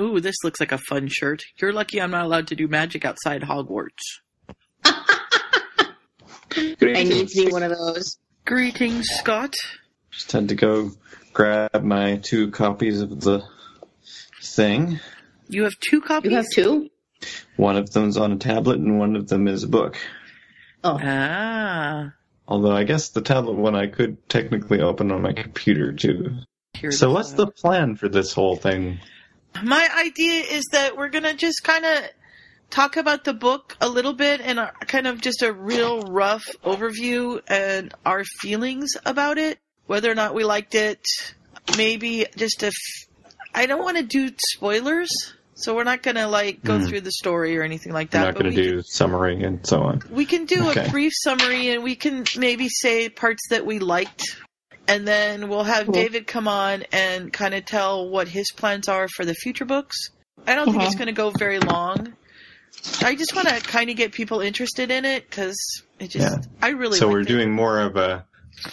Ooh, this looks like a fun shirt. You're lucky I'm not allowed to do magic outside Hogwarts. I need to be one of those. Greetings, Scott. Just had to go grab my two copies of the thing. You have two copies? You have two? One of them's on a tablet and one of them is a book. Oh. Ah. Although I guess the tablet one I could technically open on my computer too. Here's So what's the plan for this whole thing? My idea is that we're gonna just kind of talk about the book a little bit and a, kind of just a real rough overview and our feelings about it, whether or not we liked it. Maybe just a. F- I don't want to do spoilers, so we're not gonna like go Hmm. through the story or anything like that. We're not going to do summary and so on. we can do Okay. a brief summary and we can maybe say parts that we liked. And then we'll have Cool. David come on and kind of tell what his plans are for the future books. I don't think it's Mhm. going to go very long. I just want to kind of get people interested in it because it just, Yeah. I really so liked we're it. doing more of a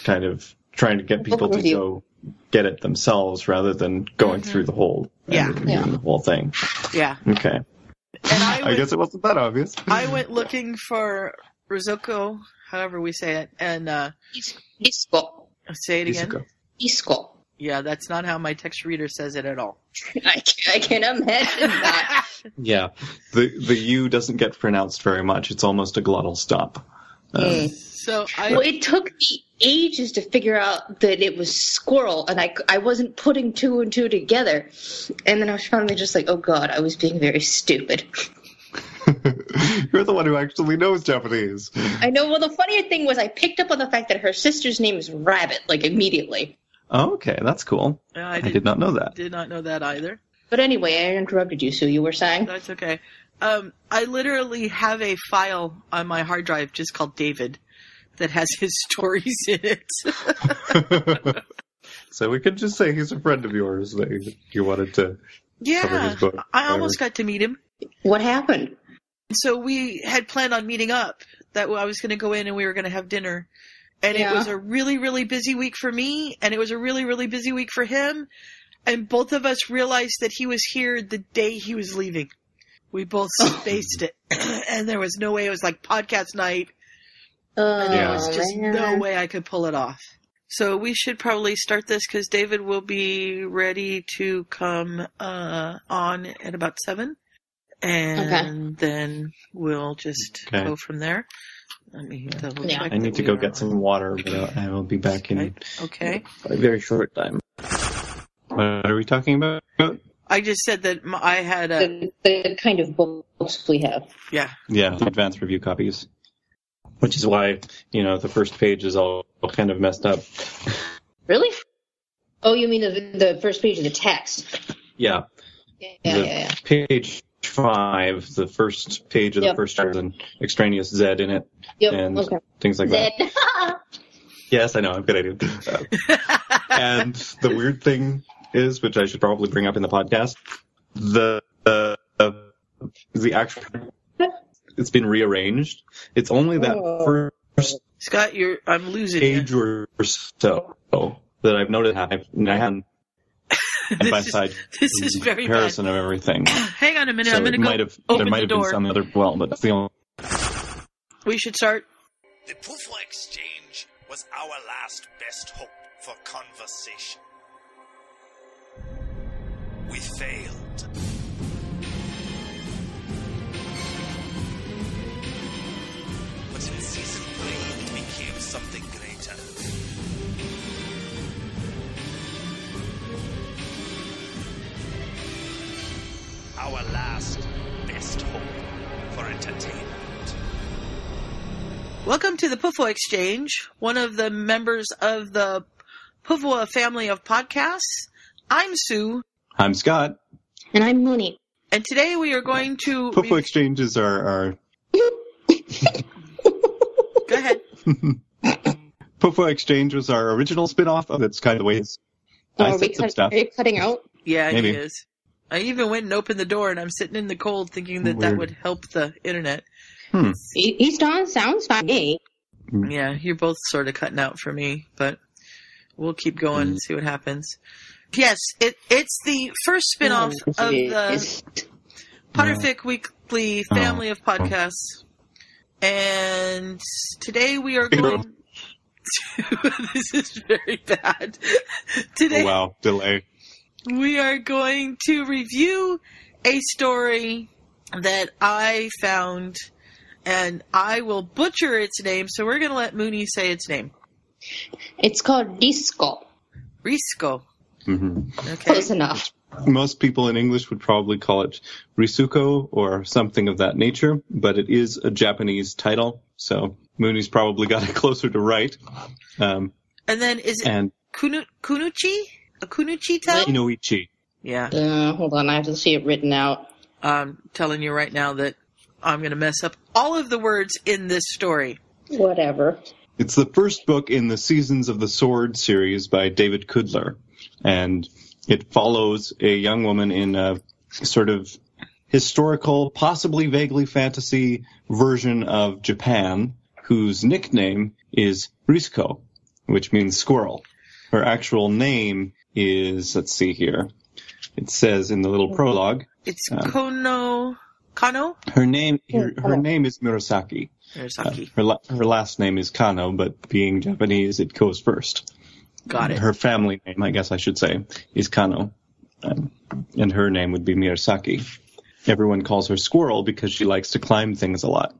kind of trying to get people to go get it themselves rather than going Mhm. through the whole Yeah. Yeah. the whole thing. Yeah. Okay. And I, I guess it wasn't that obvious. I went looking for Rizuko, however we say it, and uh, Isco. Say it again. Izuku. Isco. Yeah, that's not how my text reader says it at all. I can, I can imagine that. Yeah. The the U doesn't get pronounced very much. It's almost a glottal stop. Um, Mm. so I. Well, it took me ages to figure out that it was squirrel, and I, I wasn't putting two and two together. And then I was finally just like, oh god, I was being very stupid. You're the one who actually knows Japanese. I know, well, the funnier thing was I picked up on the fact that her sister's name is Rabbit, like immediately. Oh, okay, that's cool. I I did, did not know that. did not know that either. But anyway, I interrupted you, so You were saying? That's okay. Um, I literally have a file on my hard drive just called David that has his stories in it. so we could just say he's a friend of yours that you- you wanted to cover yeah, his book. I almost got to meet him. What happened? So we had planned on meeting up. That I was going to go in and we were going to have dinner. And it was a really, really busy week for me, and it was a really, really busy week for him. And both of us realized that he was here the day he was leaving. We both spaced it, and there was no way. It was like podcast night, Oh, and there was just man. no way I could pull it off. So we should probably start this because David will be ready to come uh, on at about seven, and then we'll just Okay. go from there. Let me double Yeah. check. I need to go get on. some water, but I will be back in Okay. a very short time. What are we talking about? I just said that I had a the, the kind of books we have. yeah. Yeah, the advanced review copies. Which is why, you know, the first page is all, all kind of messed up. Really? Oh, you mean the, the first page of the text? Yeah. Yeah, yeah, yeah. Page five, the first page of Yep. the first chapter, has an extraneous Z in it, Yep. and okay. things like that. Yes, I know, I'm good at it. Uh, and the weird thing is, which I should probably bring up in the podcast, the uh, the actual it's been rearranged. It's only that Oh. first Scott, you're I'm losing page you. or so that I've noted. I've, I haven't side by This is, side this is very bad. comparison of everything. Hang on a minute. So I'm going to it go. might have open there the might have been some other well, but it's the only. We should start. The Puffle Exchange was our last best hope for conversation. We failed. But in season three, it became something greater. Our last best hope for entertainment. Welcome to the Pufwa Exchange, one of the members of the Pufwa family of podcasts. I'm Sue, I'm Scott. and I'm Mooney. and today we are going to. Popo re- exchanges are, are Go ahead. Popo exchange was our original spin-off of it's kind of the way Oh, I are, we cut, stuff. are you cutting out? Yeah, Maybe. he is. I even went and opened the door, and I'm sitting in the cold, thinking that that would help the internet. Hmm. He, he's done. Sounds fine. me. Mm. Yeah, you're both sort of cutting out for me, but we'll keep going and see what happens. Yes, it it's the first spin-off oh, of the Yes. Potterfic Weekly family oh, of podcasts. And today we are going to, this is very bad. Today Oh, wow, delay. We are going to review a story that I found and I will butcher its name, so we're going to let Mooney say its name. It's called Risco. Risco. hmm Okay. Close enough. Most people in English would probably call it Risuko or something of that nature, but it is a Japanese title, so Mooney's probably got it closer to right. Um, And then is it and Kunu, Kunuchi? A Kunuchi? Inoichi. Yeah. Uh, hold on, I have to see it written out. I'm telling you right now that I'm going to mess up all of the words in this story. Whatever. It's the first book in the Seasons of the Sword series by David Kudler, and it follows a young woman in a sort of historical, possibly vaguely fantasy version of Japan, whose nickname is Risco, which means squirrel. Her actual name is, let's see here, it says in the little prologue, It's Um, Kono Kano her name, her, her name is Murasaki. Uh, Murasaki. her, la- her last name is Kano, but being Japanese, it goes first. Got it. Her family name, I guess I should say, is Kano, um, and her name would be Miyazaki. Everyone calls her Squirrel because she likes to climb things a lot.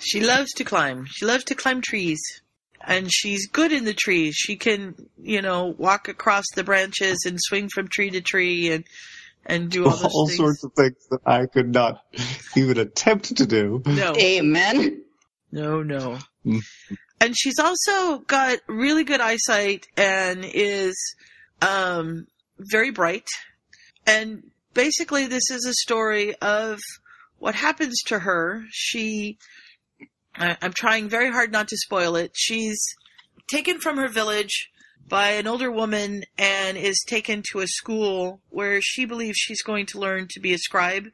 She loves to climb. She loves to climb trees. And she's good in the trees. She can, you know, walk across the branches and swing from tree to tree and and do all those All things. sorts of things that I could not even attempt to do. No. Amen. No, no. Mm. And she's also got really good eyesight and is um, very bright. And basically, this is a story of what happens to her. She, I, I'm trying very hard not to spoil it. She's taken from her village by an older woman and is taken to a school where she believes she's going to learn to be a scribe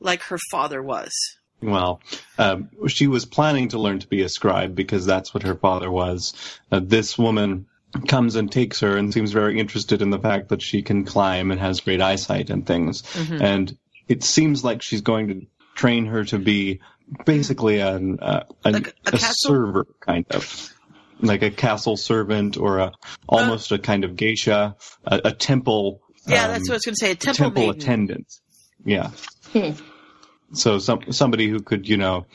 like her father was. Well, um, she was planning to learn to be a scribe because that's what her father was. Uh, this woman comes and takes her and seems very interested in the fact that she can climb and has great eyesight and things. Mhm. And it seems like she's going to train her to be basically an, uh, an, Like a- a a, server, kind of. Like a castle servant or a almost a kind of geisha, a, a temple. Yeah, um, that's what I was going to say. A a temple, temple maiden. attendant. Yeah. Hmm. So some somebody who could, you know,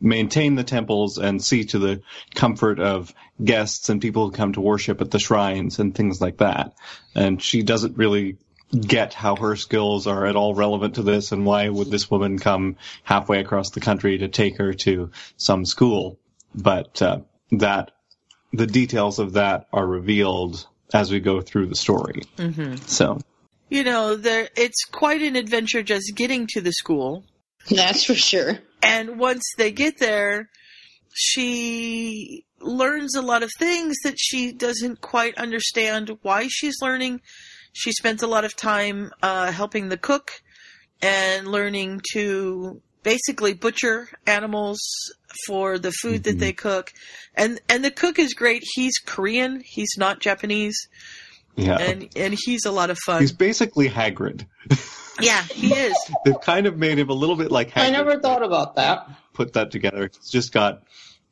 maintain the temples and see to the comfort of guests and people who come to worship at the shrines and things like that. And she doesn't really get how her skills are at all relevant to this and why would this woman come halfway across the country to take her to some school. But uh, that the details of that are revealed as we go through the story. hmm So You know, there it's quite an adventure just getting to the school. That's for sure. And once they get there, she learns a lot of things that she doesn't quite understand why she's learning. She spends a lot of time uh, helping the cook and learning to basically butcher animals for the food that Mhm. they cook. And and the cook is great. He's Korean. He's not Japanese. yeah, And and he's a lot of fun. he's basically Hagrid. Yeah, he is. They've kind of made him a little bit like Hagrid. I never thought about that. put that together. He's just got.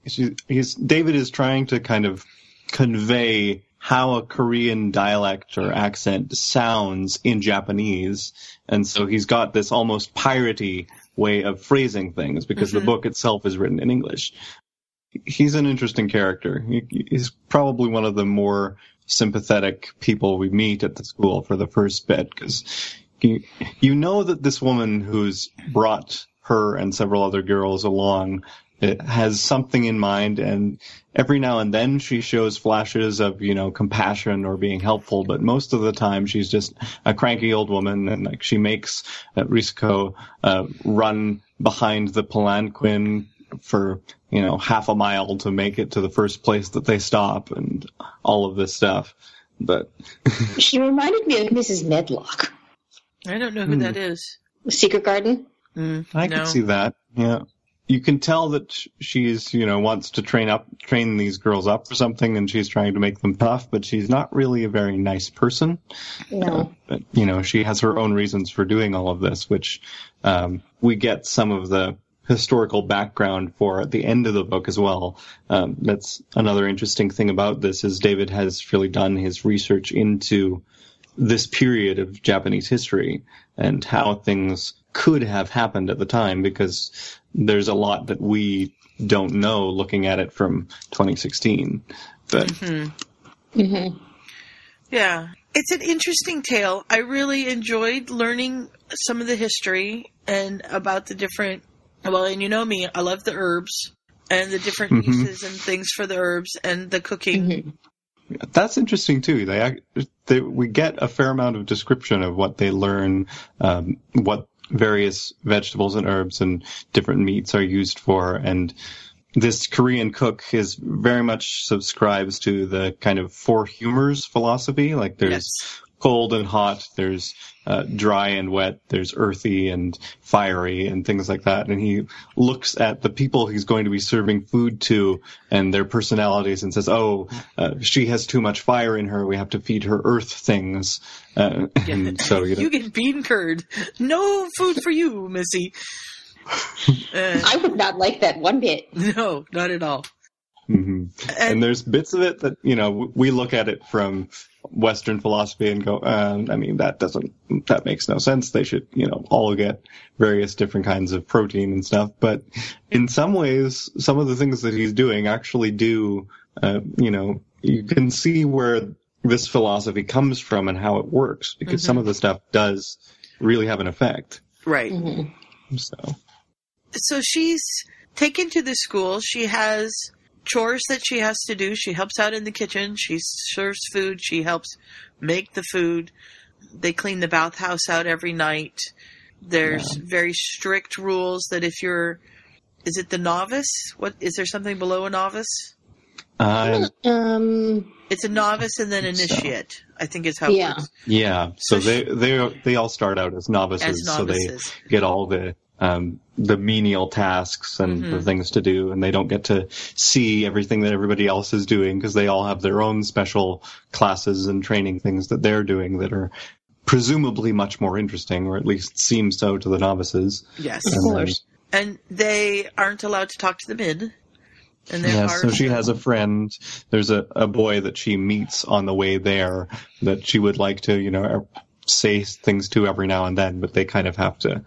He's, he's David is trying to kind of convey how a Korean dialect or accent sounds in Japanese, and so he's got this almost piratey way of phrasing things because Mhm. the book itself is written in English. He's an interesting character. He's probably one of the more sympathetic people we meet at the school for the first bit because you, you know that this woman who's brought her and several other girls along uh, has something in mind and every now and then she shows flashes of you know compassion or being helpful but most of the time she's just a cranky old woman and like she makes uh, Risco uh, run behind the palanquin for you know half a mile to make it to the first place that they stop and all of this stuff but She reminded me of Mrs. Medlock. I don't know who Hmm. that is. Secret Garden. Mm, I no. can see that yeah you can tell that she's, you know, wants to train up, train these girls up for something, and she's trying to make them tough, but she's not really a very nice person. No. But you know, she has her own reasons for doing all of this, which um, we get some of the historical background for at the end of the book as well. Um, that's another interesting thing about this is David has really done his research into this period of Japanese history and how things could have happened at the time because there's a lot that we don't know looking at it from 2016. But hmm Yeah. It's an interesting tale. I really enjoyed learning some of the history and about the different, well, and you know me, I love the herbs and the different Mhm. uses and things for the herbs and the cooking. hmm That's interesting too. They, they we get a fair amount of description of what they learn, um, what various vegetables and herbs and different meats are used for, and this Korean cook is very much subscribes to the kind of four humors philosophy. Like there's Yes. Cold and hot, there's uh, dry and wet, there's earthy and fiery and things like that. And he looks at the people he's going to be serving food to and their personalities and says, "Oh, uh, she has too much fire in her. We have to feed her earth things." Uh, and so you know, you get bean curd. No food for you, Missy. Uh, I would not like that one bit. no, not at all. Mhm. and And, there's bits of it that you know we look at it from Western philosophy and go, um, I mean, that doesn't, that makes no sense. They should, you know, all get various different kinds of protein and stuff. But in some ways, some of the things that he's doing actually do, uh, you know, you can see where this philosophy comes from and how it works because some of the stuff does really have an effect. right. hmm So, so she's taken to the school. She has chores that she has to do. She helps out in the kitchen. She serves food. She helps make the food. They clean the bathhouse out every night. There's very strict rules that if you're, is it the novice? What is there something below a novice? uh, Um. It's a novice and then So. initiate. I think is how it Yeah. works. yeah. So So they, they, they all start out as novices. As So they, get all the um, the menial tasks and the Mhm. things to do, and they don't get to see everything that everybody else is doing because they all have their own special classes and training things that they're doing that are presumably much more interesting, or at least seem so to the novices. Yes. Of And then- course. And they aren't allowed to talk to the men. And Yeah, are so she has a friend. There's a, a boy that she meets on the way there that she would like to, you know, say things to every now and then, but they kind of have to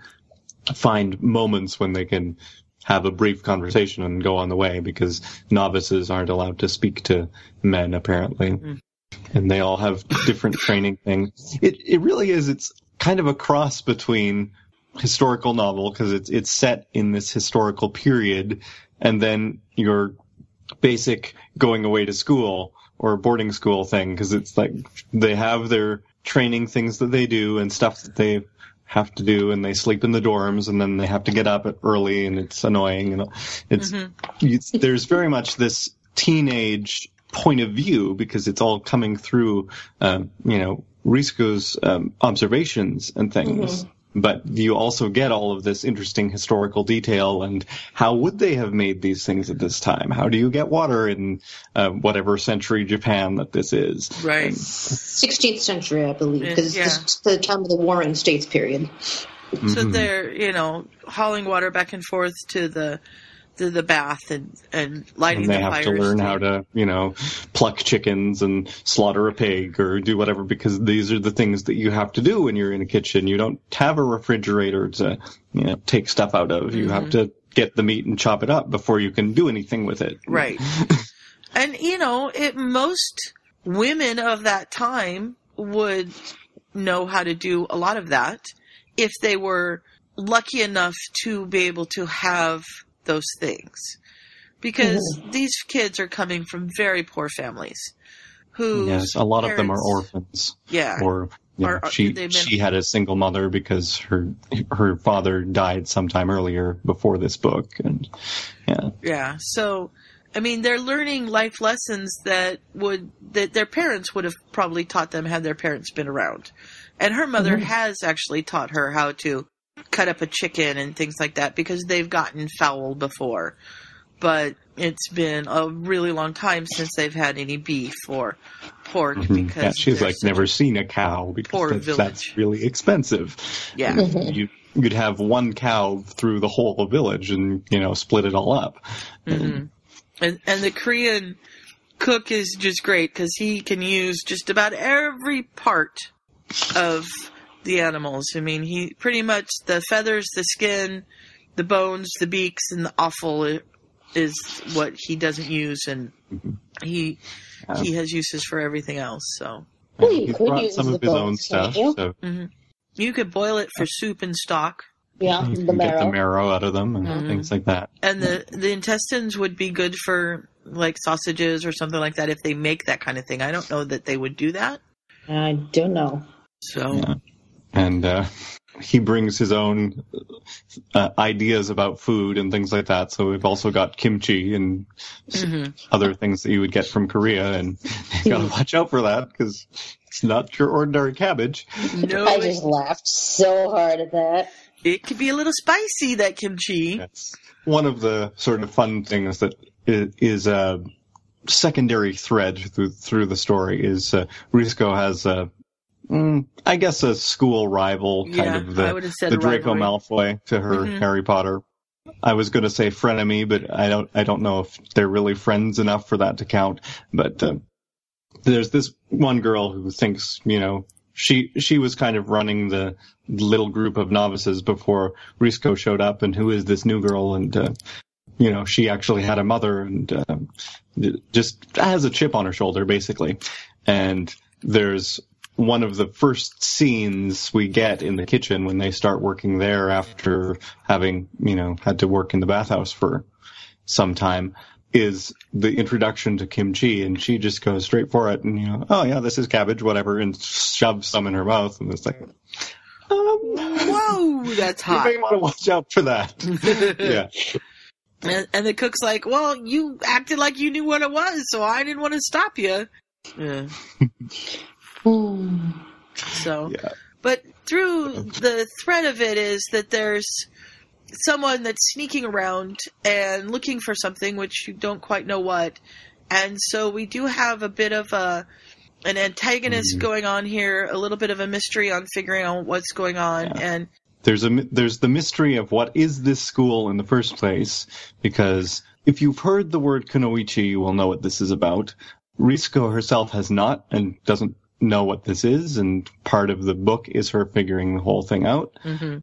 find moments when they can have a brief conversation and go on the way because novices aren't allowed to speak to men apparently. Mm-hmm. And they all have different training things. It it really is it's kind of a cross between historical novel because it's it's set in this historical period and then your basic going away to school or boarding school thing because it's like they have their training things that they do and stuff that they have to do and they sleep in the dorms and then they have to get up early and it's annoying and it's, it's there's very much this teenage point of view because it's all coming through um, you know Risco's um, observations and things but you also get all of this interesting historical detail and how would they have made these things at this time? How do you get water in uh, whatever century Japan that this is? Right. 16th century, I believe, because Yeah. this is the time of the Warring States period. So Mhm. they're, you know, hauling water back and forth to the to the bath and and lighting And they the have to learn how to, you know, pluck chickens and slaughter a pig or do whatever because these are the things that you have to do when you're in a kitchen. You don't have a refrigerator to, you know, take stuff out of. You have mm-hmm. to get the meat and chop it up before you can do anything with it. Right. and you know, it most women of that time would know how to do a lot of that if they were lucky enough to be able to have those things. Because mm-hmm. these kids are coming from very poor families who Yes, a lot of them are orphans. Yeah. or you know, Or- or she been- she had a single mother because her her father died sometime earlier before this book, and yeah, Yeah. So, I mean, they're learning life lessons that would that their parents would have probably taught them had their parents been around. And her mother mm-hmm. has actually taught her how to cut up a chicken and things like that because they've gotten foul before. But it's been a really long time since they've had any beef or pork Mhm. because yeah, she's like never seen a cow because that's, that's really expensive. yeah. You you'd have one cow through the whole village and you know split it all up. hmm And and the Korean cook is just great because he can use just about every part of the animals. I mean, he pretty much the feathers, the skin, the bones, the beaks, and the offal is what he doesn't use, and he Yeah. he has uses for everything else. So he He's could brought use some of his own stuff, can't you? so you could boil it for soup and stock, Yeah, you the can get the marrow. marrow out of them and Mhm. things like that. and the the intestines would be good for like sausages or something like that if they make that kind of thing. I don't know that they would do that. I don't know. So. Yeah. And uh, he brings his own uh, ideas about food and things like that. So we've also got kimchi and s- Mhm. other things that you would get from Korea, and you gotta watch out for that because it's not your ordinary cabbage. No, I just laughed so hard at that. it could be a little spicy that kimchi. That's one of the sort of fun things that is a secondary thread through through the story. Is uh, Risco has a, mm, I guess, a school rival kind Yeah, of the I would have said the Draco. Malfoy to her Mhm. Harry Potter. I was going to say frenemy, but I don't. I don't know if they're really friends enough for that to count. But uh, there's this one girl who thinks, you know, she she was kind of running the little group of novices before Risco showed up, and who is this new girl? And uh, you know, she actually had a mother, and uh, just has a chip on her shoulder, basically. And there's one of the first scenes we get in the kitchen when they start working there after having, you know, had to work in the bathhouse for some time is the introduction to kimchi and she just goes straight for it and you know, oh yeah, this is cabbage, whatever, and shoves some in her mouth and it's like, um, Whoa, that's you hot. may want to watch out for that. yeah. And, and the cook's like, "Well, you acted like you knew what it was, so I didn't want to stop you." Yeah. So, Yeah. but through the thread of it is that there's someone that's sneaking around and looking for something which you don't quite know what, and so we do have a bit of a an antagonist Mhm. going on here, a little bit of a mystery on figuring out what's going on, Yeah. and there's a there's the mystery of what is this school in the first place because if you've heard the word kunoichi you will know what this is about risco herself has not and doesn't know what this is and part of the book is her figuring the whole thing out Mhm.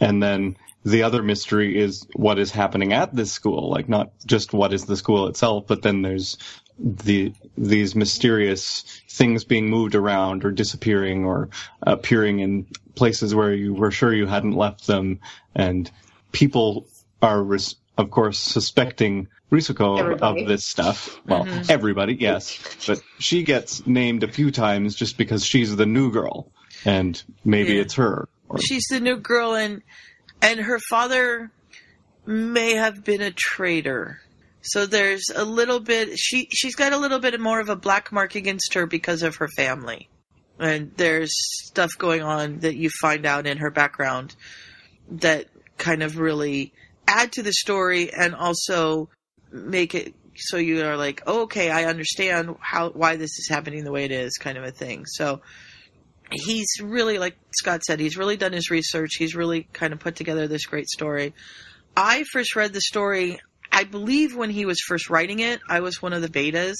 and then the other mystery is what is happening at this school like not just what is the school itself but then there's the these mysterious things being moved around or disappearing or appearing in places where you were sure you hadn't left them and people are res- of course suspecting Risuko of, Everybody. of this stuff well Mhm. everybody yes but she gets named a few times just because she's the new girl and maybe Yeah. it's her or she's the new girl and and her father may have been a traitor so there's a little bit she she's got a little bit more of a black mark against her because of her family and there's stuff going on that you find out in her background that kind of really add to the story and also make it so you are like oh, okay i understand how why this is happening the way it is kind of a thing so he's really like Scott said, he's really done his research. He's really kind of put together this great story. I first read the story, I believe when he was first writing it. I was one of the betas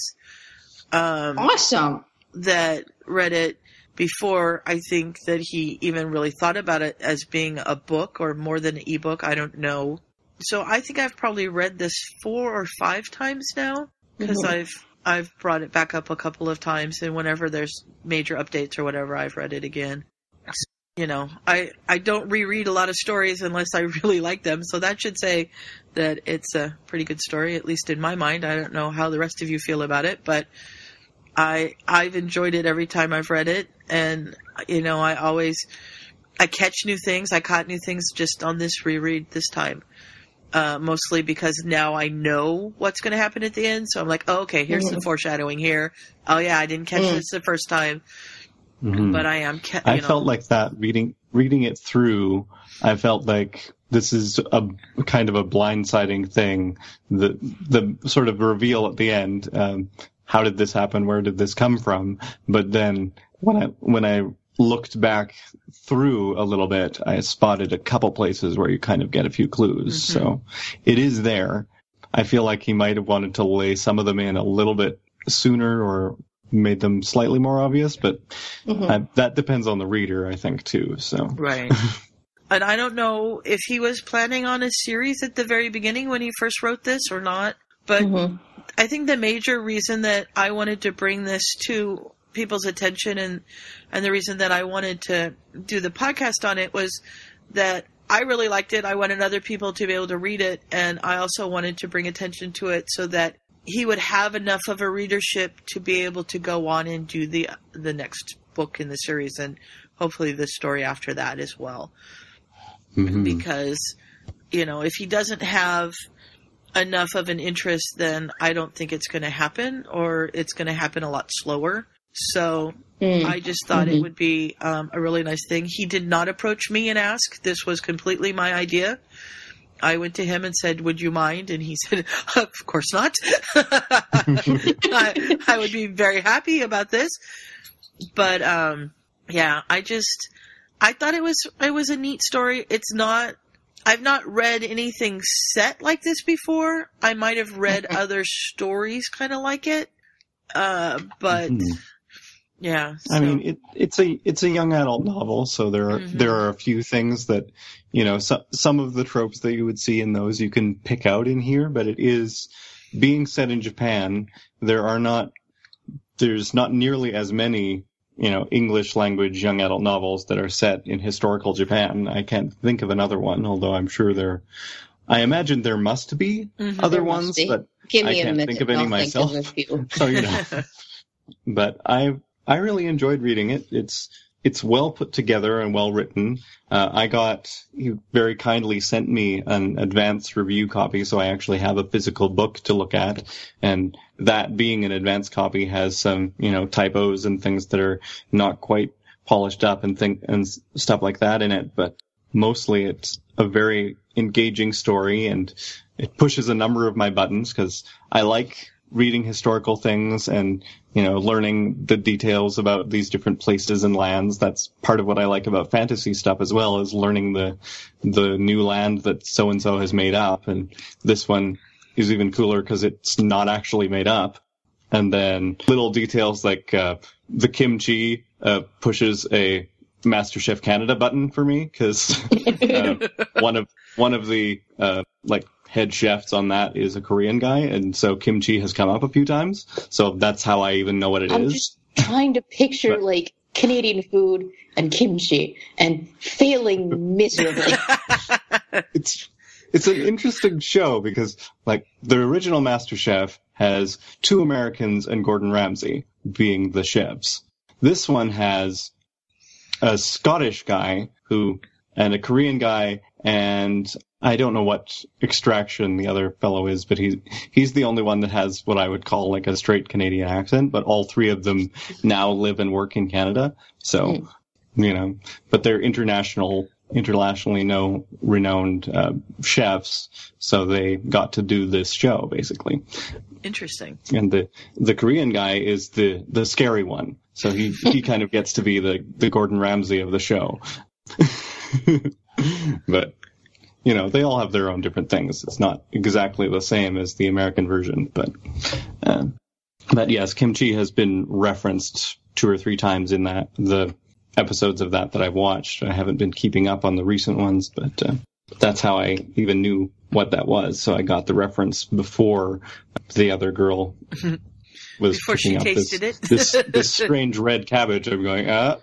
um, Awesome. that read it before I think that he even really thought about it as being a book or more than an ebook. I don't know. So I think I've probably read this four or five times now because Mhm. I've I've brought it back up a couple of times, and whenever there's major updates or whatever, I've read it again. So, you know, I I don't reread a lot of stories unless I really like them, so that should say that it's a pretty good story, at least in my mind. I don't know how the rest of you feel about it, but I I've enjoyed it every time I've read it, and you know, I always I catch new things. I caught new things just on this reread this time. Uh, mostly because now I know what's going to happen at the end. So I'm like, oh, okay, here's some foreshadowing here. Oh yeah, I didn't catch Mm. this the first time, Mhm. but I am. Ca- I know, felt like that reading reading it through, I felt like this is a kind of a blindsiding thing. The the sort of reveal at the end. Um, how did this happen? Where did this come from? But then when I when I looked back through a little bit, I spotted a couple places where you kind of get a few clues. Mhm. So it is there. I feel like he might have wanted to lay some of them in a little bit sooner or made them slightly more obvious, but Mhm. uh, that depends on the reader, I think, too. So Right. and I don't know if he was planning on a series at the very beginning when he first wrote this or not, but Mhm. I think the major reason that I wanted to bring this to people's attention and and the reason that I wanted to do the podcast on it was that I really liked it. I wanted other people to be able to read it and I also wanted to bring attention to it so that he would have enough of a readership to be able to go on and do the the next book in the series and hopefully the story after that as well mhm. because you know if he doesn't have enough of an interest then i don't think it's going to happen or it's going to happen a lot slower so Mm. i just thought it Mhm. would be um, a really nice thing he did not approach me and ask this was completely my idea I went to him and said, "Would you mind?" And he said, "Of course not. I, I would be very happy about this." But um, yeah, I just I thought it was it was a neat story. It's not. I've not read anything set like this before. I might have read other stories kind of like it, uh, but Mhm. Yeah. I mean, it, it's a it's a young adult novel, so there are Mhm. there are a few things that you know some some of the tropes that you would see in those you can pick out in here, but it is being set in Japan. There are not there's not nearly as many you know English language young adult novels that are set in historical Japan. I can't think of another one, although I'm sure there. I imagine there must be Mhm. other must ones, be. but Give I me a can't minute. think of any I'll myself. Think of a few. so you know. but I I really enjoyed reading it. It's it's well put together and well written. Uh, I got you very kindly sent me an advance review copy, so I actually have a physical book to look at. And that being an advance copy has some you know typos and things that are not quite polished up and think and stuff like that in it. But mostly it's a very engaging story and it pushes a number of my buttons because I like reading historical things and you know learning the details about these different places and lands. That's part of what i like about fantasy stuff as well is learning the the new land that so and so has made up. And this one is even cooler because it's not actually made up. And then little details like uh, the kimchi uh, pushes a masterchef canada button for me because uh, one of one of the uh, like head chefs on that is a Korean guy, and so kimchi has come up a few times. So that's how I even know what it is. I'm just trying to picture But- like Canadian food and kimchi and failing miserably. It's it's an interesting show because like the original Master Chef has two Americans and Gordon Ramsay being the chefs. This one has a Scottish guy who and a Korean guy and I don't know what extraction the other fellow is, but he's he's the only one that has what I would call like a straight Canadian accent. But all three of them now live and work in Canada, so you know. But they're international, internationally no renowned uh, chefs, so they got to do this show basically. Interesting. And the the Korean guy is the the scary one, so he he kind of gets to be the the Gordon Ramsay of the show. but you know, they all have their own different things. It's not exactly the same as the American version, but uh, but yes, kimchi has been referenced two or three times in that the episodes of that that I've watched. I haven't been keeping up on the recent ones, but uh, that's how I even knew what that was. So I got the reference before the other girl was Before she picking up this, tasted it. this this strange red cabbage. I'm going, uh,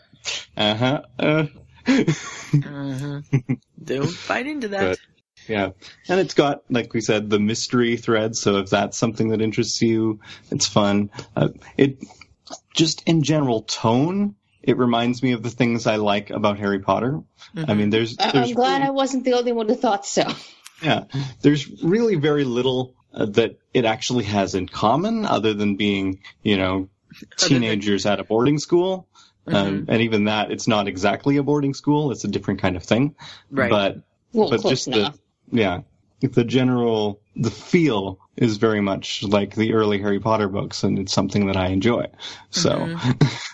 uh-huh, uh Uh-huh. Don't bite into that. But- Yeah, and it's got, like we said, the mystery thread. So if that's something that interests you, it's fun. Uh, it just in general tone, it reminds me of the things I like about Harry Potter. I mean, there's, I- there's I'm glad really- I wasn't the only one who thought so. yeah, there's really very little uh, that it actually has in common, other than being, you know, Other than- teenagers at a boarding school. Um, and even that, it's not exactly a boarding school. It's a different kind of thing. Right. But Well, but just enough. the yeah the general the feel is very much like the early harry potter books and it's something that i enjoy so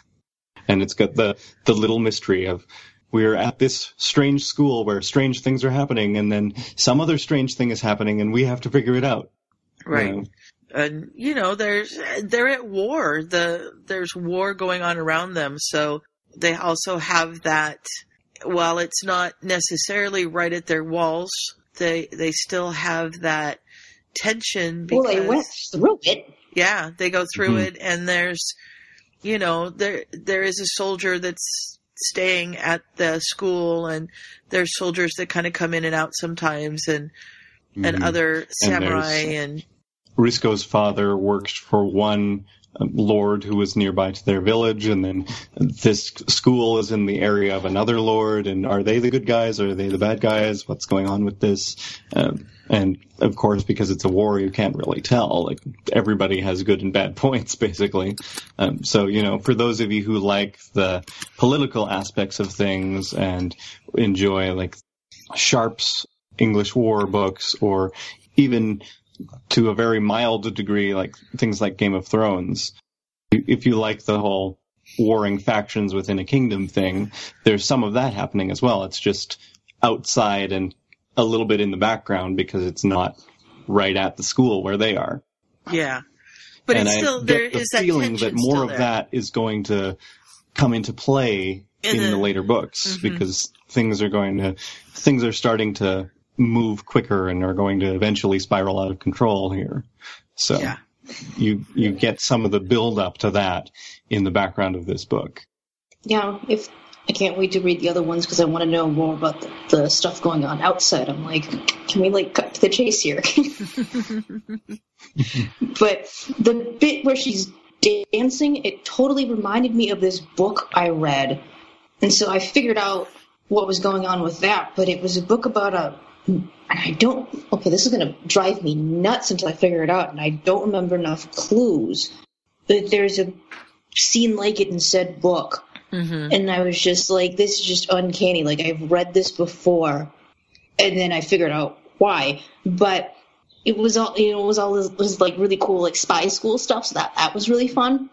and it's got the the little mystery of we're at this strange school where strange things are happening and then some other strange thing is happening and we have to figure it out you Right. know? And you know there's they're at war the there's war going on around them so they also have that while it's not necessarily right at their walls they they still have that tension because well, they went through it. yeah they go through Mhm. it and there's you know there there is a soldier that's staying at the school and there's soldiers that kind of come in and out sometimes and and Mhm. other samurai there's- and Risco's father worked for one um, lord who was nearby to their village, and then this school is in the area of another lord. And are they the good guys? Or are they the bad guys? What's going on with this? Um, and of course, because it's a war, you can't really tell. Like everybody has good and bad points, basically. Um, so you know, for those of you who like the political aspects of things and enjoy like Sharpe's English war books, or even to a very mild degree, like things like Game of Thrones. If you like the whole warring factions within a kingdom thing, there's some of that happening as well. It's just outside and a little bit in the background because it's not right at the school where they are. Yeah, but and it's I still get there the is that feeling that tension more of there. that is going to come into play In in, the- the, later books Mhm. because things are going to things are starting to move quicker and are going to eventually spiral out of control here. So Yeah. you you get some of the build up to that in the background of this book. Yeah, if I can't wait to read the other ones because I want to know more about the, the stuff going on outside. I'm like, can we like cut to the chase here? but the bit where she's dancing, it totally reminded me of this book I read, and so I figured out what was going on with that. But it was a book about a, and I don't. Okay, this is gonna drive me nuts until I figure it out, and I don't remember enough clues. But there's a scene like it in said book hmm and I was just like, this is just uncanny. Like I've read this before, and then I figured out why. But it was all you know, it was all this, was like really cool, like spy school stuff. So that that was really fun.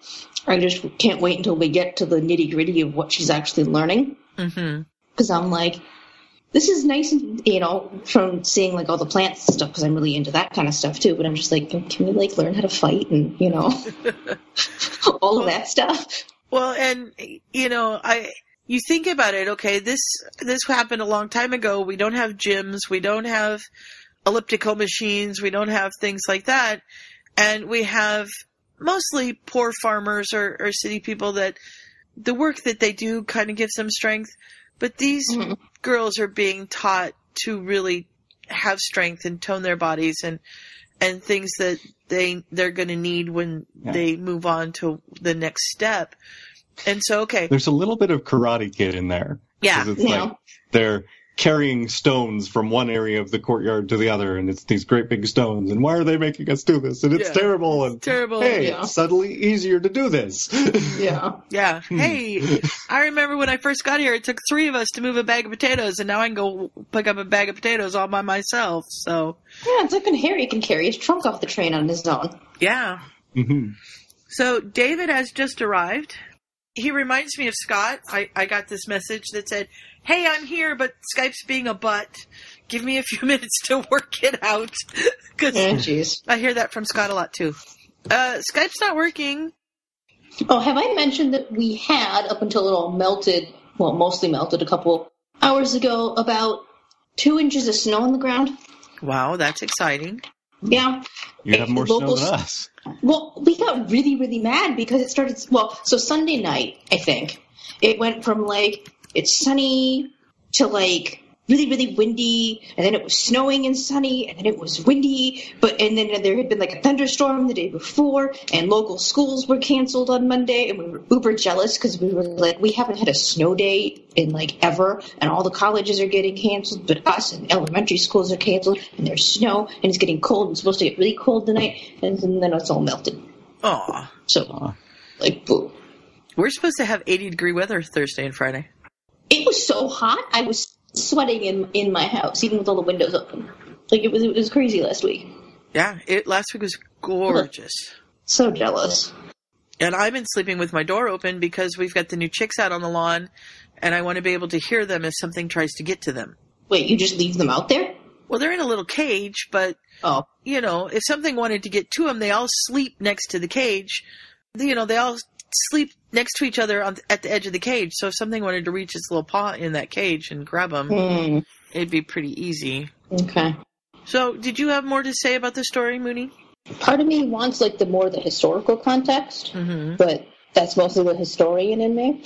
I just can't wait until we get to the nitty gritty of what she's actually learning hmm because I'm like, this is nice, and you know, from seeing like all the plants and stuff because I'm really into that kind of stuff too. But I'm just like, can, can we like learn how to fight and you know, all of that stuff. Well, and you know, I you think about it. Okay, this this happened a long time ago. We don't have gyms. We don't have elliptical machines. We don't have things like that, and we have mostly poor farmers or, or city people that the work that they do kind of gives them strength. But these Mhm. Girls are being taught to really have strength and tone their bodies and and things that they they're going to need when Yeah. they move on to the next step. And so, okay, There's a little bit of Karate Kid in there. Yeah, It's Yeah. like they're carrying stones from one area of the courtyard to the other, and it's these great big stones. And why are they making us do this? And it's Yeah. terrible. And terrible. hey, Yeah. it's suddenly easier to do this. Yeah. Yeah. Hey, I remember when I first got here, it took three of us to move a bag of potatoes, and now I can go pick up a bag of potatoes all by myself. So, Yeah, it's like when Harry can carry his trunk off the train on his own. yeah. hmm So David has just arrived. He reminds me of Scott. I, I got this message that said, Hey, I'm here, but Skype's being a butt. Give me a few minutes to work it out. Cause Oh. I hear that from Scott a lot too. Uh, Skype's not working. Oh, have I mentioned that we had, up until it all melted, well, mostly melted a couple hours ago, about two inches of snow on the ground? Wow, that's exciting. Yeah. You have more snow than us. Well, we got really, really mad because it started. Well, so Sunday night, I think it went from like it's sunny to like really, really windy, and then it was snowing and sunny, and then it was windy. But and then there had been like a thunderstorm the day before, and local schools were canceled on Monday, and we were uber jealous because we were like, we haven't had a snow day in like ever, and all the colleges are getting canceled, but us and elementary schools are canceled, and there's snow, and it's getting cold. It's supposed to get really cold tonight, and then it's all melted. Aw. So, like, boo. We're supposed to have 80 degree weather Thursday and Friday. It was so hot. I was sweating in in my house, even with all the windows open. Like it was it was crazy last week. Yeah, it last week was gorgeous. So jealous. And I've been sleeping with my door open because we've got the new chicks out on the lawn and I want to be able to hear them if something tries to get to them. Wait, you just leave them out there? Well, they're in a little cage, but Oh, you know, if something wanted to get to them, they all sleep next to the cage. You know, they all sleep next to each other on, at the edge of the cage. So if something wanted to reach its little paw in that cage and grab them, hmm. it'd be pretty easy. okay. So, did you have more to say about the story, Mooney? Part of me wants like the more the historical context, Mm-hmm. but that's mostly the historian in me.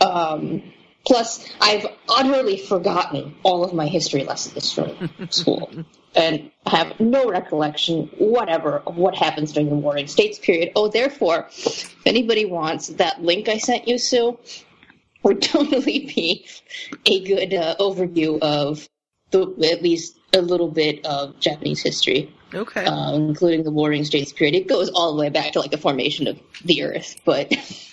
Um, plus, I've utterly forgotten all of my history lessons from school and have no recollection whatever of what happens during the Warring States period. Oh, therefore, if anybody wants that link I sent you, Sue, would totally be a good uh, overview of the at least a little bit of Japanese history Okay. uh, including the Warring States period. It goes all the way back to like the formation of the Earth, but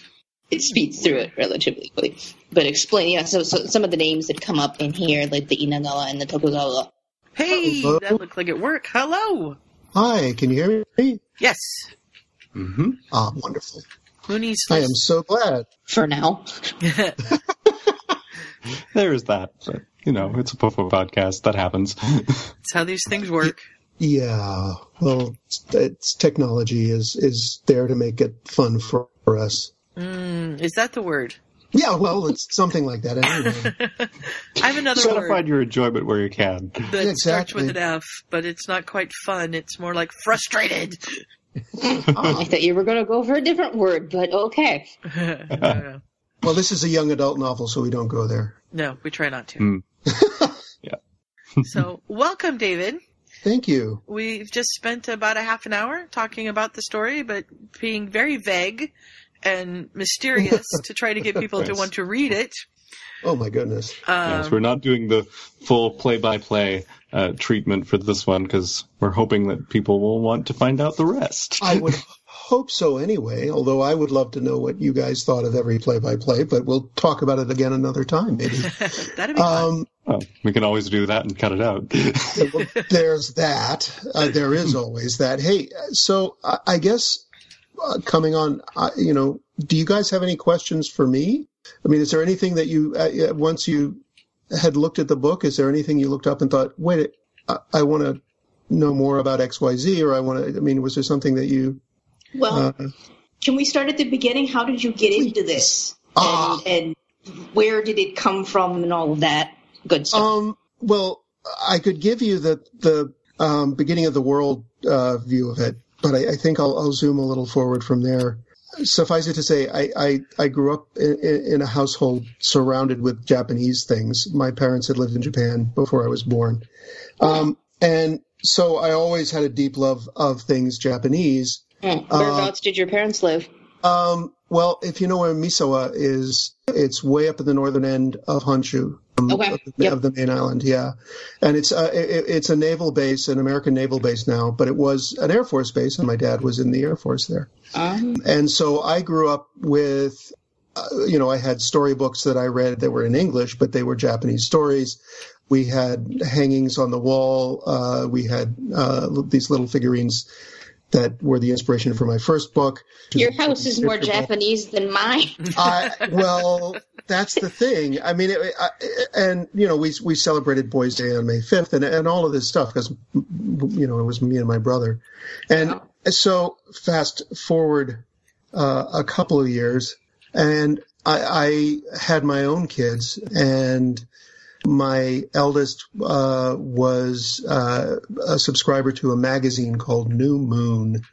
it speeds through it relatively quickly. But explain, yeah. So, so some of the names that come up in here, like the Imagawa and the Tokugawa. hey, Hello. that looked like it worked. Hello. Hi, can you hear me? Yes. Mm-hmm. Ah, wonderful. Mooney's. I am so glad. For now, There's that. But, you know, it's a Pofo podcast. That happens. That's how these things work. Yeah, well, it's, it's technology is is there to make it fun for, for us. Mm, is that the word? Yeah, well, it's something like that anyway. I have another Try to find your enjoyment where you can. that starts with Exactly. an F, but it's not quite fun. It's more like frustrated. I thought you were going to go for a different word, but okay. no, well, this is a young adult novel, so we don't go there. no, we try not to. Mm. Yeah. so, welcome, David. Thank you. We've just spent about a half an hour talking about the story, but being very vague and mysterious to try to get people to want to read it. Oh my goodness. Um, yes, we're not doing the full play-by-play uh, treatment for this one because we're hoping that people will want to find out the rest. I would hope so anyway, although I would love to know what you guys thought of every play by play, but we'll talk about it again another time, maybe. That'd be fun. Um, Oh, we can always do that and cut it out. there's that. Uh, there is always that. Hey, so I, I guess uh, coming on, uh, you know, do you guys have any questions for me? I mean, is there anything that you, uh, uh, once you had looked at the book, is there anything you looked up and thought, wait, I, I want to know more about X, Y, Z, or I want to, I mean, was there something that you, Well, uh, can we start at the beginning? How did you get into this? Ah. And, and where did it come from and all of that good stuff? Um, well, I could give you the the um, beginning of the world uh, view of it, but I, I think I'll, I'll zoom a little forward from there. Suffice it to say, I, I, I grew up in, in a household surrounded with Japanese things. My parents had lived in Japan before I was born. Um, and so I always had a deep love of things Japanese. Hmm. Whereabouts did your parents live? Um, well, if you know where Misawa is, it's way up at the northern end of Honshu. um, Okay. Of, the, Yep. of the main island, yeah, and it's uh, it, it's a naval base, an American naval base now, but it was an Air Force base, and my dad was in the Air Force there, Um, and so I grew up with, uh, you know, I had storybooks that I read that were in English, but they were Japanese stories. We had hangings on the wall. Uh, we had uh, these little figurines that were the inspiration for my first book. your house is more. Japanese than mine. I, well, that's the thing. I mean, it, I, and you know, we we celebrated Boys' Day on May fifth, and and all of this stuff because you know it was me and my brother, and so fast forward uh, a couple of years, and I, I had my own kids, and my eldest uh, was uh, a subscriber to a magazine called New Moon,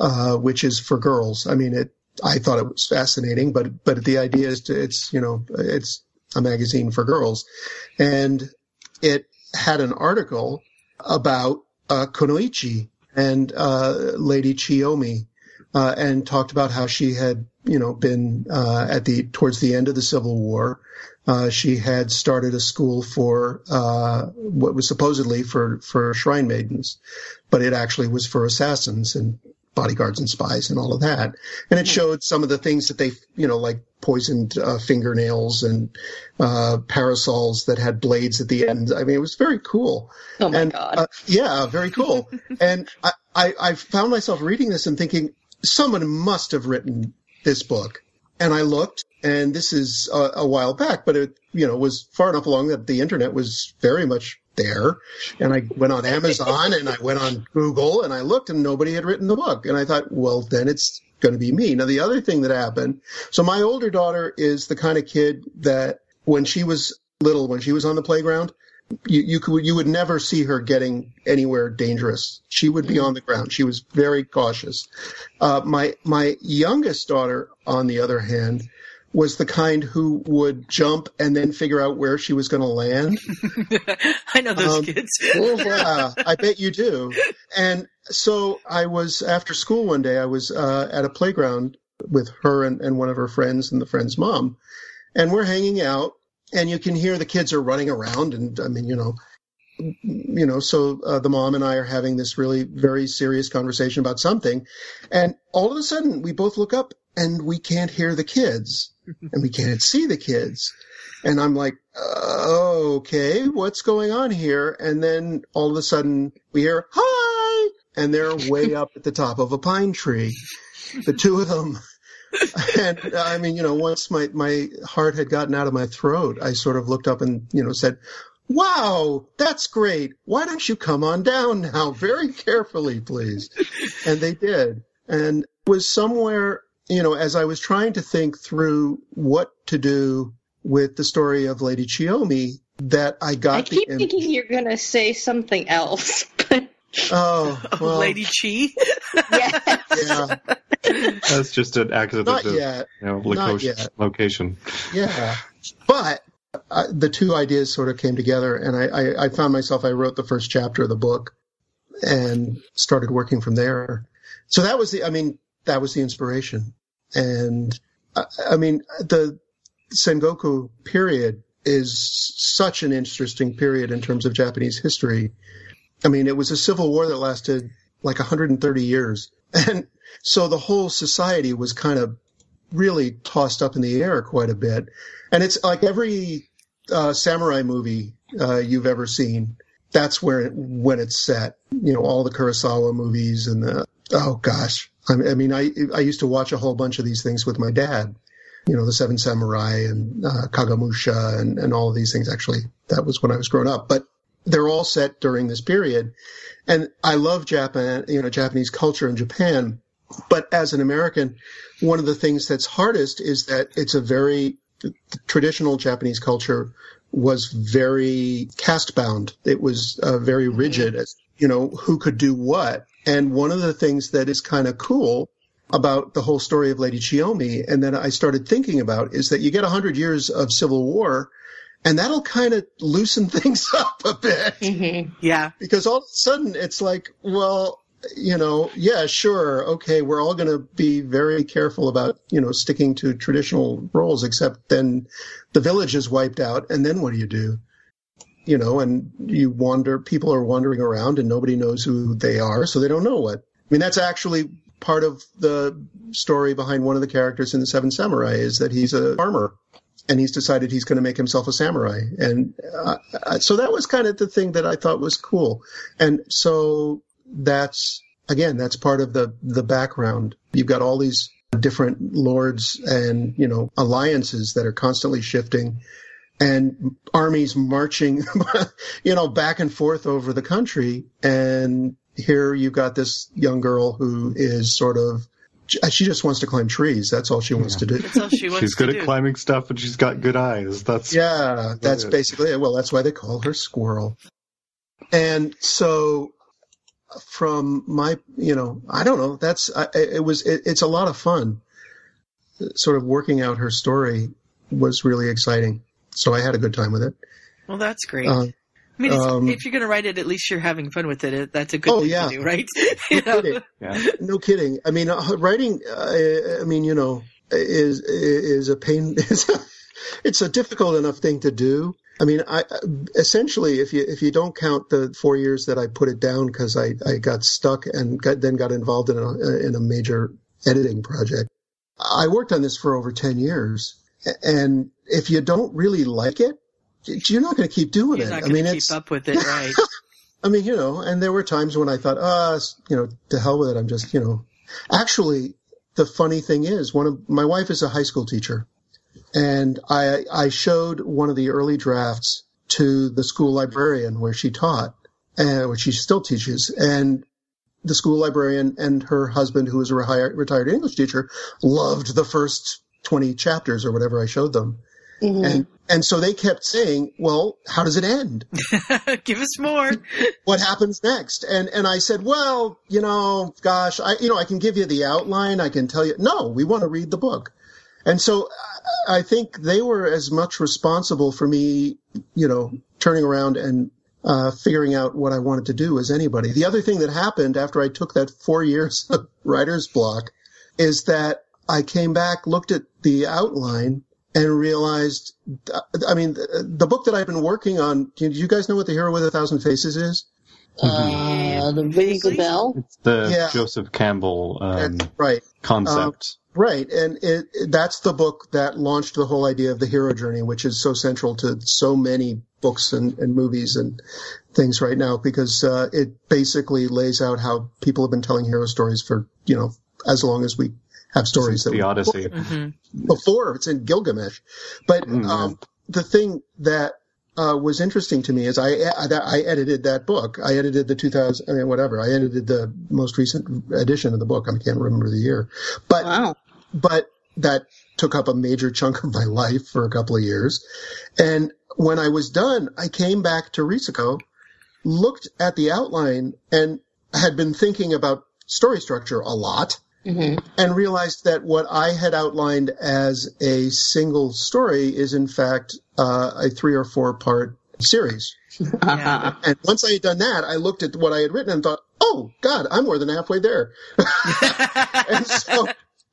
uh, which is for girls. I mean, it. I thought it was fascinating, but but the idea is to it's you know it's a magazine for girls, and it had an article about uh, and uh, Lady Chiyome, uh, and talked about how she had you know been uh, at the towards the end of the Civil War. Uh, she had started a school for uh, what was supposedly for for shrine maidens, but it actually was for assassins and bodyguards and spies and all of that. And it showed some of the things that they, you know, like poisoned uh, fingernails and uh, parasols that had blades at the end. I mean, it was very cool. Oh my and, god. yeah, very cool. and I, I, I found myself reading this and thinking, someone must have written this book. And I looked, and this is a, a while back, but it, you know, was far enough along that the internet was very much there. And I went on Amazon and I went on Google and I looked and nobody had written the book. And I thought, well, then it's going to be me. Now, the other thing that happened, so my older daughter is the kind of kid that when she was little, when she was on the playground, you, you could you would never see her getting anywhere dangerous. She would be on the ground. She was very cautious. Uh, my my youngest daughter, on the other hand, was the kind who would jump and then figure out where she was going to land. I know those Um, kids. yeah, I bet you do. And so I was after school one day. I was uh, at a playground with her and, and one of her friends and the friend's mom, and we're hanging out. And you can hear the kids are running around, and I mean, you know, you know. So uh, the mom and I are having this really very serious conversation about something, and all of a sudden we both look up and we can't hear the kids, and we can't see the kids. And I'm like, uh, okay, what's going on here? And then all of a sudden we hear, hi! And they're way up at the top of a pine tree. The two of them. And I mean, you know, once my, my heart had gotten out of my throat, I sort of looked up and, you know, said, wow, that's great. Why don't you come on down now? Very carefully, please. And they did. And it was somewhere, you know, as I was trying to think through what to do with the story of Lady Chiyome, that I got I keep thinking you're gonna say something else, oh, well, Lady Chi. yeah. yeah, That's just an accident not of yet, you know, Not location. yet. location. yeah, but uh, the two ideas sort of came together, and I, I, I found myself. I wrote the first chapter of the book, and started working from there. So that was the, I mean, that was the inspiration, and I, I mean the Sengoku period is such an interesting period in terms of Japanese history. I mean, it was a civil war that lasted like 130 years. And so the whole society was kind of really tossed up in the air quite a bit. And it's like every uh, samurai movie uh, you've ever seen. That's where it, when it's set. You know, all the Kurosawa movies and the oh gosh, I, mean, I I used to watch a whole bunch of these things with my dad. You know, the Seven Samurai and uh, Kagemusha and and all of these things. Actually, that was when I was growing up. But they're all set during this period, and I love Japan. You know, Japanese culture in Japan. But as an American, one of the things that's hardest is that it's a very traditional Japanese culture was very caste bound. It was uh, very rigid as, you know, who could do what. And one of the things that is kind of cool about the whole story of Lady Chiyome and then I started thinking about is that you get a hundred years of civil war and that'll kind of loosen things up a bit hmm Yeah. because all of a sudden it's like, well, you know, yeah, sure, okay, we're all going to be very careful about, you know, sticking to traditional roles, except then the village is wiped out, and then what do you do? You know, and you wander, people are wandering around and nobody knows who they are, so they don't know what. I mean, that's actually part of the story behind one of the characters in the Seven Samurai is that he's a farmer and he's decided he's going to make himself a samurai. And uh, so that was kind of the thing that I thought was cool. And so that's again, that's part of the the background. You've got all these different lords and you know alliances that are constantly shifting, and armies marching, you know, back and forth over the country. And here you've got this young girl who is sort of she just wants to climb trees. That's all she wants to do. That's all she wants She's to good do. at climbing stuff, and she's got good eyes. That's Yeah, that's it. basically it. Well, that's why they call her Squirrel. And so, from my, you know, I don't know. That's I, it was. It, it's a lot of fun. Sort of working out her story was really exciting. So I had a good time with it. Well, that's great. Uh, I mean, um, if you're going to write it, at least you're having fun with it. It- That's a good Oh, thing yeah. to do, right? You know? kidding. yeah. no kidding. I mean, uh, writing. Uh, I mean, you know, is is a pain. It's a, it's a difficult enough thing to do. I mean, I essentially, if you if you don't count the four years that I put it down because I, I got stuck and got, then got involved in a in a major editing project, I worked on this for over ten years. And if you don't really like it, you're not going to keep doing You're it. not I mean, to it's keep up with it, right? I mean, you know, and there were times when I thought, ah, you know, to hell with it. I'm just, you know, actually, the funny thing is, one of my wife is a high school teacher, and I I showed one of the early drafts to the school librarian where she taught, and where she still teaches, and the school librarian and her husband, who was a retired retired English teacher, loved the first twenty chapters or whatever I showed them, Mhm. and and so they kept saying, well, how does it end? Give us more. what happens next? And and I said, well, you know, gosh, I you know, I can give you the outline. I can tell you. No, we want to read the book. And so I think they were as much responsible for me, you know, turning around and uh, figuring out what I wanted to do as anybody. The other thing that happened after I took that four years of writer's block is that I came back, looked at the outline, and realized, I mean, the, the book that I've been working on. Do you guys know what the Hero with a Thousand Faces is? Uh, the rings a bell. It's the Yeah. Joseph Campbell um, right. concept. Right, and it, it- that's the book that launched the whole idea of the hero journey, which is so central to so many books and, and movies and things right now, because uh, it basically lays out how people have been telling hero stories for you know as long as we have stories that the we- Odyssey. hmm before it's in Gilgamesh. But Mm, yeah. um, the thing that uh, was interesting to me is I, I I edited that book. I edited the 2000, I mean, whatever. I edited the most recent edition of the book. I can't remember the year, but Wow. but that took up a major chunk of my life for a couple of years. And when I was done, I came back to Risuko, looked at the outline, and had been thinking about story structure a lot hmm and realized that what I had outlined as a single story is in fact uh, a three or four part series. Uh-huh. And once I had done that, I looked at what I had written and thought, "Oh God, I'm more than halfway there." and so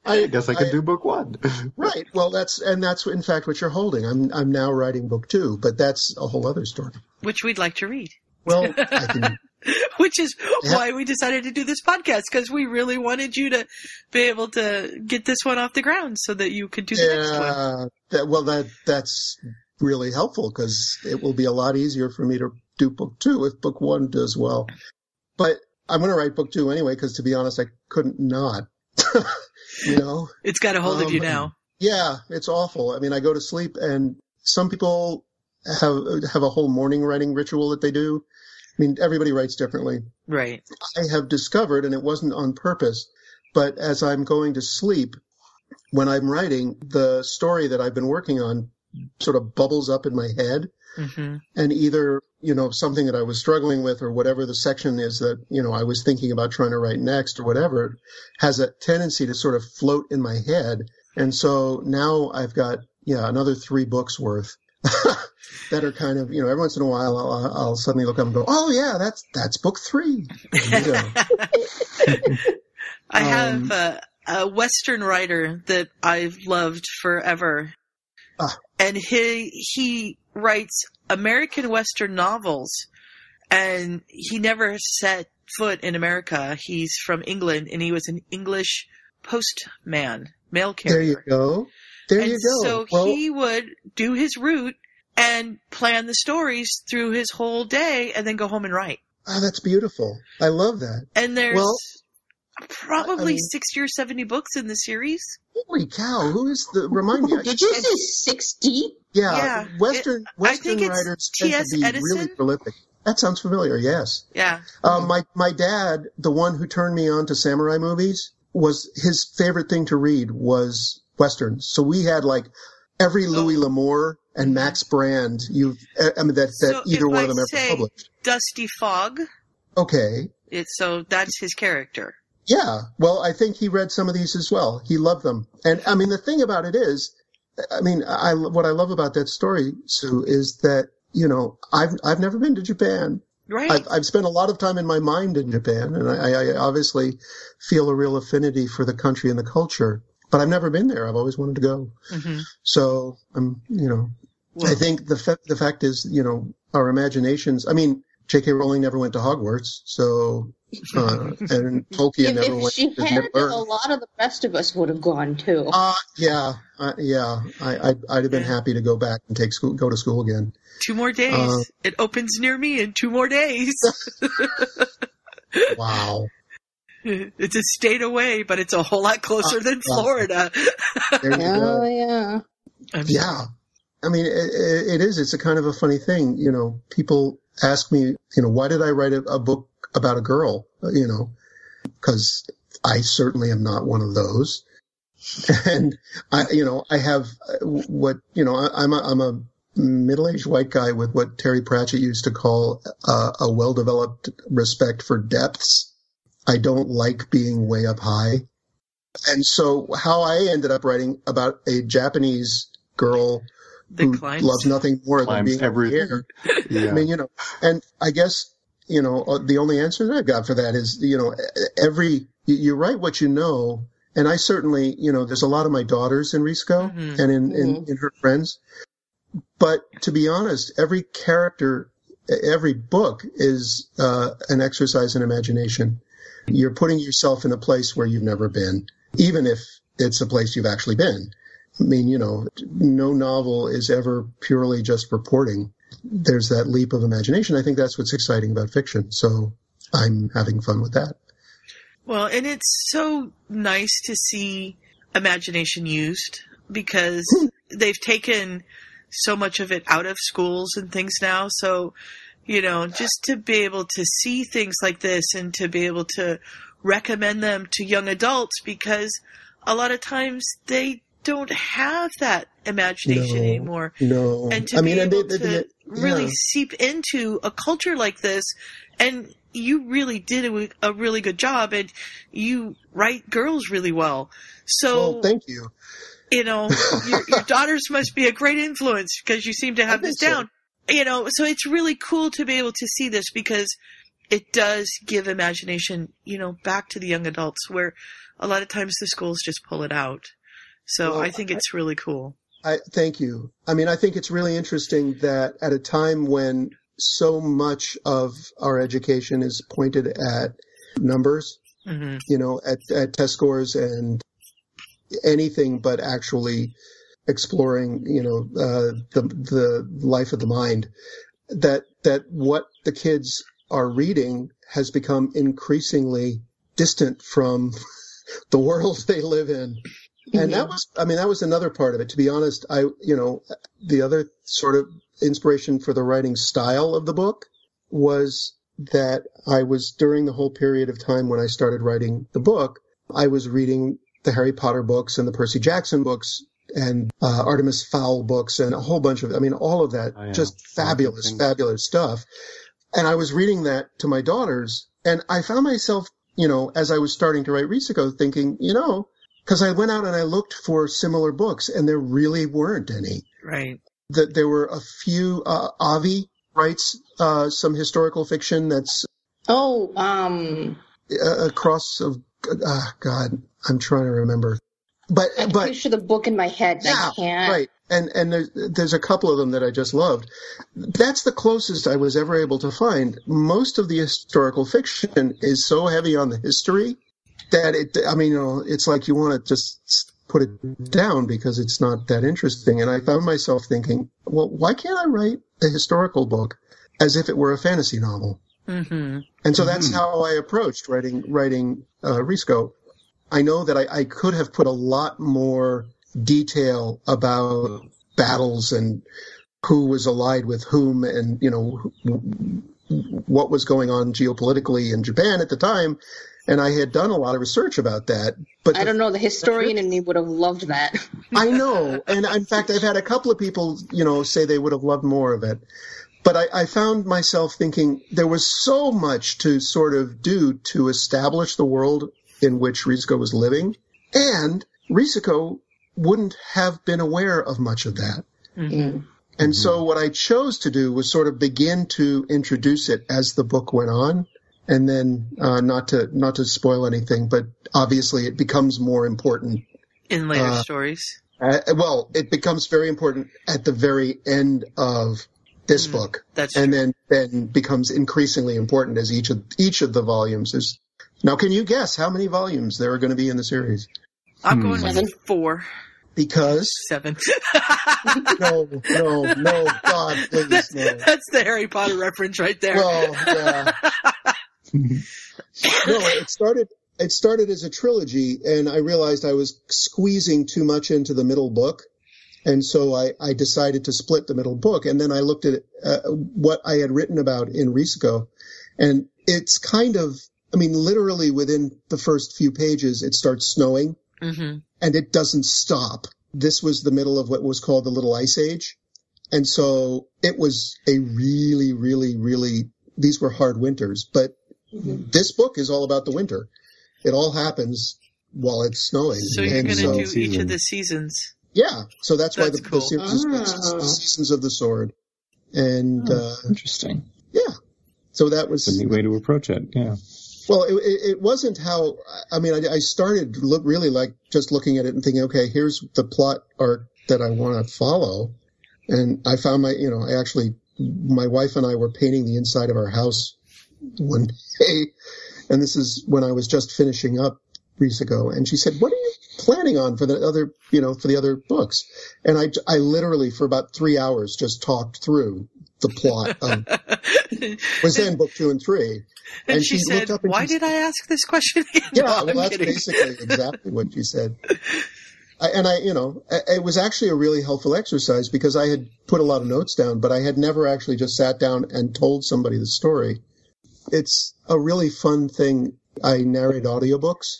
I, I guess I could do book one. right. Well, that's and that's in fact what you're holding. I'm I'm now writing book two, but that's a whole other story. Which we'd like to read. Well, I can. Which is why we decided to do this podcast because we really wanted you to be able to get this one off the ground so that you could do the next one. That, well, that that's really helpful because it will be a lot easier for me to do book two if book one does well. But I'm going to write book two anyway because, to be honest, I couldn't not. you know, It's got a hold of you Um, now. yeah, it's awful. I mean, I go to sleep, and some people have have a whole morning writing ritual that they do. I mean, everybody writes differently. Right. I have discovered, and it wasn't on purpose, but as I'm going to sleep, when I'm writing, the story that I've been working on sort of bubbles up in my head. hmm And either, you know, something that I was struggling with or whatever the section is that, you know, I was thinking about trying to write next or whatever has a tendency to sort of float in my head. And so now I've got, yeah, another three books worth. that are kind of, you know, every once in a while I'll, I'll suddenly look up and go, oh yeah, that's, that's book three. You know. I Um, have a, a Western writer that I've loved forever, Ah. and he he writes American Western novels, and he never set foot in America. He's from England, and he was an English postman, mail carrier. There you go. There and you go. so well, he would do his route and plan the stories through his whole day, and then go home and write. oh, that's beautiful. I love that. And there's Well, probably I mean- 60 or 70 books in the series. Holy cow! Who is the? Remind me. Did you say sixty? Yeah, Yeah, Western I Western writers tend to be Edson. really prolific. That sounds familiar. Yes. Yeah. Um, my my dad, the one who turned me on to samurai movies, was his favorite thing to read was westerns. So we had like every Louis L'Amour and Max Brand. You, I mean that that So either one I of them ever published. Dusty Fog. Okay. It's so that's his character. Yeah. Well, I think he read some of these as well. He loved them. And I mean, the thing about it is, I mean, I, what I love about that story, Sue, is that, you know, I've, I've never been to Japan. Right. I've, I've spent a lot of time in my mind in Japan and I, I obviously feel a real affinity for the country and the culture, but I've never been there. I've always wanted to go. hmm So I'm, you know, Well, I think the fa- the fact is, you know, our imaginations. I mean, J.K. Rowling never went to Hogwarts, so uh, and Tolkien If, never if went she to had, Middle a lot of the rest of us would have gone too. Uh, yeah, uh, yeah. I, I'd, I'd have been happy to go back and take school, go to school again. two more days. uh, it opens near me in two more days. Wow. it's a state away, but it's a whole lot closer than Uh, uh, Florida. There you go. Oh yeah. I'm Yeah. I mean, it, it it is. It's a kind of a funny thing. You know, people ask me, you know, why did I write a, a book about a girl? Uh, You know, because I certainly am not one of those. And I, you know, I have uh, what, you know, I, I'm a, I'm a middle-aged white guy with what Terry Pratchett used to call uh, a well-developed respect for depths. I don't like being way up high. And so how I ended up writing about a Japanese girl The who climbs. loves nothing more than being every everything. year. Yeah. I mean, you know, and I guess, you know, uh, the only answer that I've got for that is, you know, every, you, you write what you know. And I certainly, you know, there's a lot of my daughters in Risuko Mhm. and in, in, in her friends. But to be honest, every character, every book is uh, an exercise in imagination. You're putting yourself in a place where you've never been, even if it's a place you've actually been. I mean, you know, no novel is ever purely just reporting. There's that leap of imagination. I think that's what's exciting about fiction. So I'm having fun with that. Well, and it's so nice to see imagination used because they've taken so much of it out of schools and things now. So, you know, just to be able to see things like this and to be able to recommend them to young adults because a lot of times they don't have that imagination No. anymore. No, and to I be mean, and able they- to they- really yeah. seep into a culture like this and you really did a, a really good job and you write girls really well so Well, thank you. you know your, your daughters must be a great influence because you seem to have this down. so. You know so it's really cool to be able to see this because it does give imagination you know back to the young adults where a lot of times the schools just pull it out. So Well, i think it's really cool. I thank you. I mean, I think it's really interesting that at a time when so much of our education is pointed at numbers, hmm you know, at, at test scores and anything but actually exploring, you know, uh, the the life of the mind. That that what the kids are reading has become increasingly distant from the world they live in. And that was, I mean, that was another part of it. To be honest, I, you know, the other sort of inspiration for the writing style of the book was that I was during the whole period of time when I started writing the book, I was reading the Harry Potter books and the Percy Jackson books and uh, Artemis Fowl books and a whole bunch of, I mean, all of that, Oh, yeah. just fabulous, fabulous stuff. And I was reading that to my daughters and I found myself, you know, as I was starting to write Risuko thinking, you know, because I went out and I looked for similar books and there really weren't any right that there were a few. Uh, Avi writes uh, some historical fiction that's Oh, um, uh, across of. Uh, God, I'm trying to remember, but I can but picture the book in my head. yeah, I can't. right. And and there's there's a couple of them that I just loved. That's the closest I was ever able to find. Most of the historical fiction is so heavy on the history that it. I mean, you know, it's like you want to just put it down because it's not that interesting. And I found myself thinking, well, why can't I write a historical book as if it were a fantasy novel? hmm And so that's Mhm. how I approached writing writing uh, Risuko. I know that I, I could have put a lot more detail about battles and who was allied with whom, and you know what was going on geopolitically in Japan at the time. And I had done a lot of research about that. But I don't know. The historian in me would have loved that. I know, and in fact, I've had a couple of people, you know, say they would have loved more of it. But I, I found myself thinking there was so much to sort of do to establish the world in which Risuko was living, and Risuko wouldn't have been aware of much of that. Mm. And so what I chose to do was sort of begin to introduce it as the book went on. And then, uh, not to, not to spoil anything, but obviously it becomes more important in later Uh, stories Uh, well, it becomes very important at the very end of this Mm, book, That's and true. then then becomes increasingly important as each of each of the volumes is. Now, can you guess how many volumes there are going to be in the series? I'm Hmm. going Seven. with four, Because seven. no, no, no, God, please, no. That's the Harry Potter reference right there. Well, yeah. no, it started. It started as a trilogy, and I realized I was squeezing too much into the middle book, and so I, I decided to split the middle book. And then I looked at uh, what I had written about in Risuko, and it's kind of. I mean, literally within the first few pages, it starts snowing, hmm and it doesn't stop. This was the middle of what was called the Little Ice Age. And so it was a really, really, really, these were hard winters, but this book is all about the winter. It all happens while it's snowing. So you're and going to so, do each season. of the seasons. yeah, so that's, why the, cool. the series is Ah. Seasons of the Sword. And, uh, Interesting. yeah, so that was a neat way to approach it. Yeah. Well, it, it, wasn't how. I mean, I, I started look, really like just looking at it and thinking, okay, here's the plot arc that I want to follow, and I found my, you know, I actually, my wife and I were painting the inside of our house one day, and this is when I was just finishing up Risuko, and she said, "What are you planning on for the other, you know, for the other books?" And I, I literally for about three hours just talked through the plot of was in book two and three. And, And she, she said, looked up and "Why she- did I ask this question?" again?" Yeah, No, well, that's kidding. basically exactly what you said. I, and I, you know, it was actually a really helpful exercise because I had put a lot of notes down, but I had never actually just sat down and told somebody the story. It's a really fun thing. I narrate audiobooks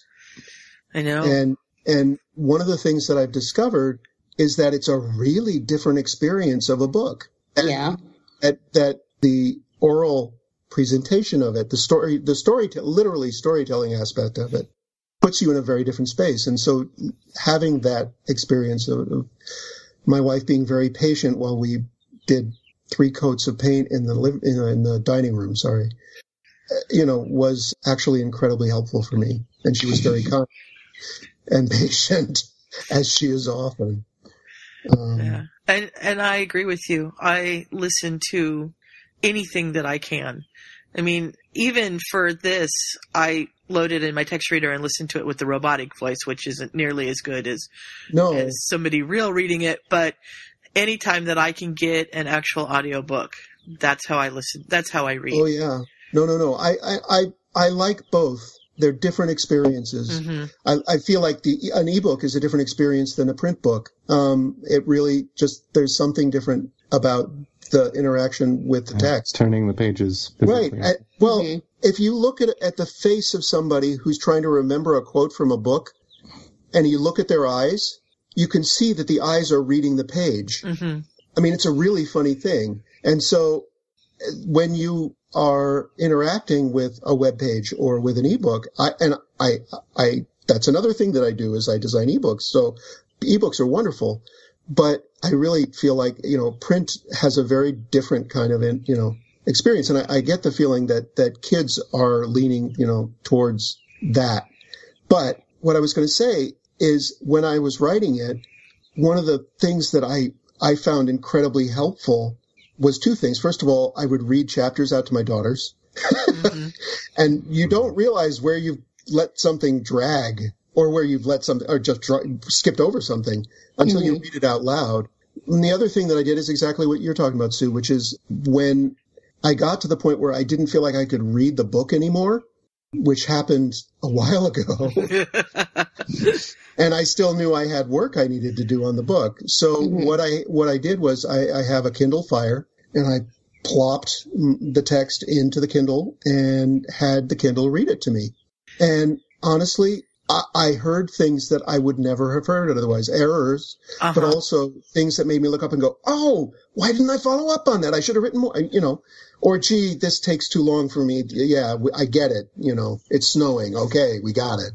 I know. and, and one of the things that I've discovered is that it's a really different experience of a book. And Yeah. That, that the oral presentation of it, the story, the story, literally storytelling aspect of it puts you in a very different space. And so having that experience of, of my wife being very patient while we did three coats of paint in the liv- in, in the dining room, sorry, you know, was actually incredibly helpful for me. And she was very kind and patient as she is often. Um, Yeah. And and I agree with you. I listen to anything that I can. I mean, even for this, I loaded in my text reader and listened to it with the robotic voice, which isn't nearly as good as, No, as somebody real reading it. But anytime that I can get an actual audiobook, that's how I listen. That's how I read. oh yeah, no, no, no. I, I, I, I like both. They're different experiences. hmm I, I feel like the an ebook is a different experience than a print book. Um, it really just there's something different about the interaction with the Yeah, text. Turning the pages. Right. physically. Uh, well, Mhm. if you look at at the face of somebody who's trying to remember a quote from a book, and you look at their eyes, you can see that the eyes are reading the page. hmm I mean, it's a really funny thing. And so uh, when you are interacting with a web page or with an ebook, I, and I, I, that's another thing that I do is I design ebooks. So ebooks are wonderful, but I really feel like, you know, print has a very different kind of, you know, experience. And I, I get the feeling that, that kids are leaning, you know, towards that. But what I was going to say is when I was writing it, one of the things that I, I found incredibly helpful was two things. First of all, I would read chapters out to my daughters hmm and you don't realize where you've let something drag or where you've let something or just dra- skipped over something until you read it out loud. And the other thing that I did is exactly what you're talking about, Sue, which is when I got to the point where I didn't feel like I could read the book anymore, which happened a while ago. and I still knew I had work I needed to do on the book. So Mhm. what I what I did was I, I have a Kindle Fire and I plopped the text into the Kindle and had the Kindle read it to me. And honestly, I, I heard things that I would never have heard otherwise, errors, but Uh-huh. also things that made me look up and go, "Oh, why didn't I follow up on that? I should have written more." You know, or "Gee, this takes too long for me." Yeah, I get it. You know, it's snowing. Okay, we got it.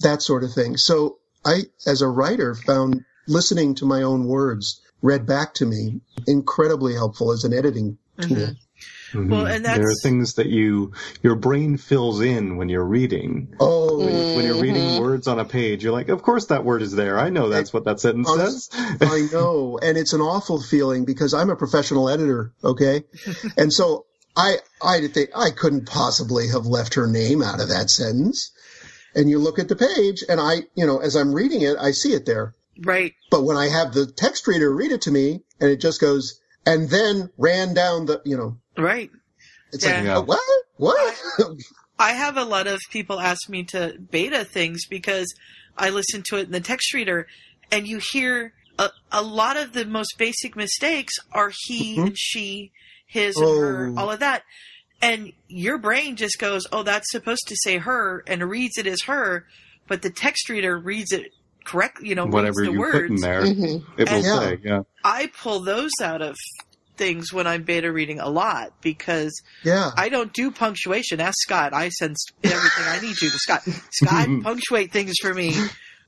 That sort of thing. So I, as a writer, found listening to my own words read back to me incredibly helpful as an editing tool. Mhm. Well, and there are things that you your brain fills in when you're reading. Oh, When you're reading Mhm. words on a page, you're like, "Of course that word is there. I know that's what that sentence Um, says." I know, and it's an awful feeling because I'm a professional editor, okay, and so I I think I couldn't possibly have left her name out of that sentence. And you look at the page, and I, you know, as I'm reading it, I see it there. Right. But when I have the text reader read it to me, and it just goes, and then ran down the, you know, Right. it's Yeah. like, Yeah. what? What? I have a lot of people ask me to beta things because I listen to it in the text reader, and you hear a, a lot of the most basic mistakes are he Mhm. and she, his and her, Oh. all of that. And your brain just goes, oh, that's supposed to say her, and reads it as her, but the text reader reads it correctly, you know, Whatever reads the you words. put in there, Mhm. it will Yeah. say, "Yeah." I pull those out of things when I'm beta reading a lot because yeah. I don't do punctuation. Ask Scott. I send everything I need to to Scott. Scott, punctuate things for me.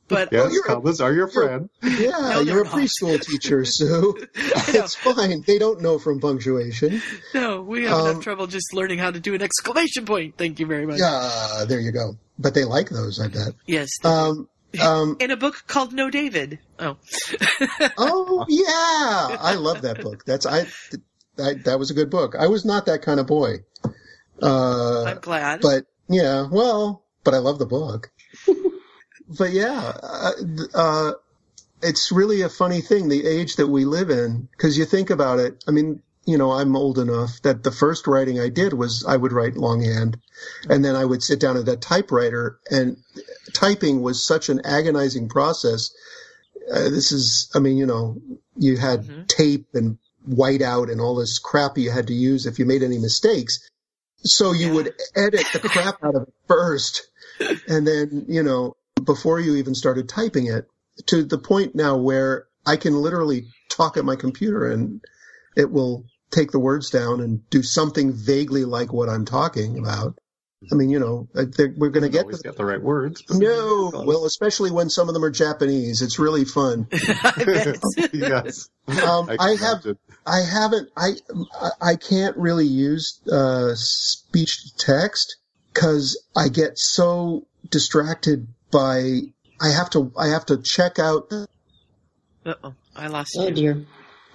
But Yes, you're- commas are your you're- friend. Yeah, No, you're a not. preschool teacher, Sue. I know, it's fine. They don't know from punctuation. no, we have Um, enough trouble just learning how to do an exclamation point. Thank you very much. Yeah, there you go. But they like those, I bet. Yes. Um, um, in a book called No David. Oh, oh yeah, I love that book. That's I, I. That was a good book. I was not that kind of boy. Uh, I'm glad. but yeah, well, but I love the book. but yeah, uh, uh, it's really a funny thing, the age that we live in, because you think about it. I mean, you know, I'm old enough that the first writing I did was I would write longhand, and then I would sit down at that typewriter, and typing was such an agonizing process. Uh, this is, I mean, you know, you had Mhm. tape and whiteout and all this crap you had to use if you made any mistakes. So you Yeah. would edit the crap out of it first, and then, you know, before you even started typing it, to the point now where I can literally talk at my computer and it will take the words down and do something vaguely like what I'm talking about. I mean, you know, we're going to get always to get the right words. no, well, especially when some of them are Japanese. It's really fun. I yes, Um, can I have, imagine. I haven't, I, I- I can't really use uh, speech to text because I get so distracted by. I have to, I have to check out Uh-oh, I lost Oh you. dear.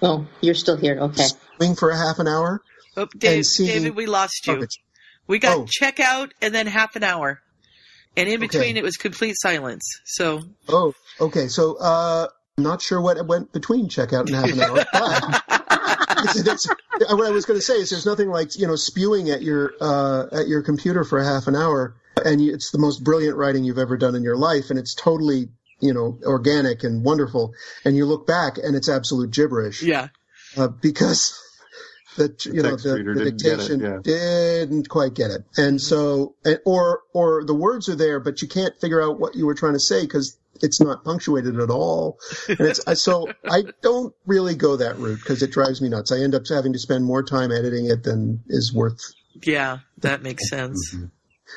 Oh, you're still here. Okay. Swing for a half an hour. Oh, Dave, David, we lost you. Garbage. We got Oh. check out and then half an hour. And in between Okay. it was complete silence. So Oh, okay. So, uh, not sure what went between checkout and half an hour. But that's, what I was going to say is there's nothing like you know spewing at your uh, at your computer for a half an hour, and it's the most brilliant writing you've ever done in your life, and it's totally you know organic and wonderful, and you look back and it's absolute gibberish yeah. uh, because the you know text the, reader the didn't get it, dictation yeah. didn't quite get it, and so or or the words are there, but you can't figure out what you were trying to say because it's not punctuated at all, and it's so I don't really go that route because it drives me nuts. I end up having to spend more time editing it than is worth. Yeah, that makes sense. Mhm.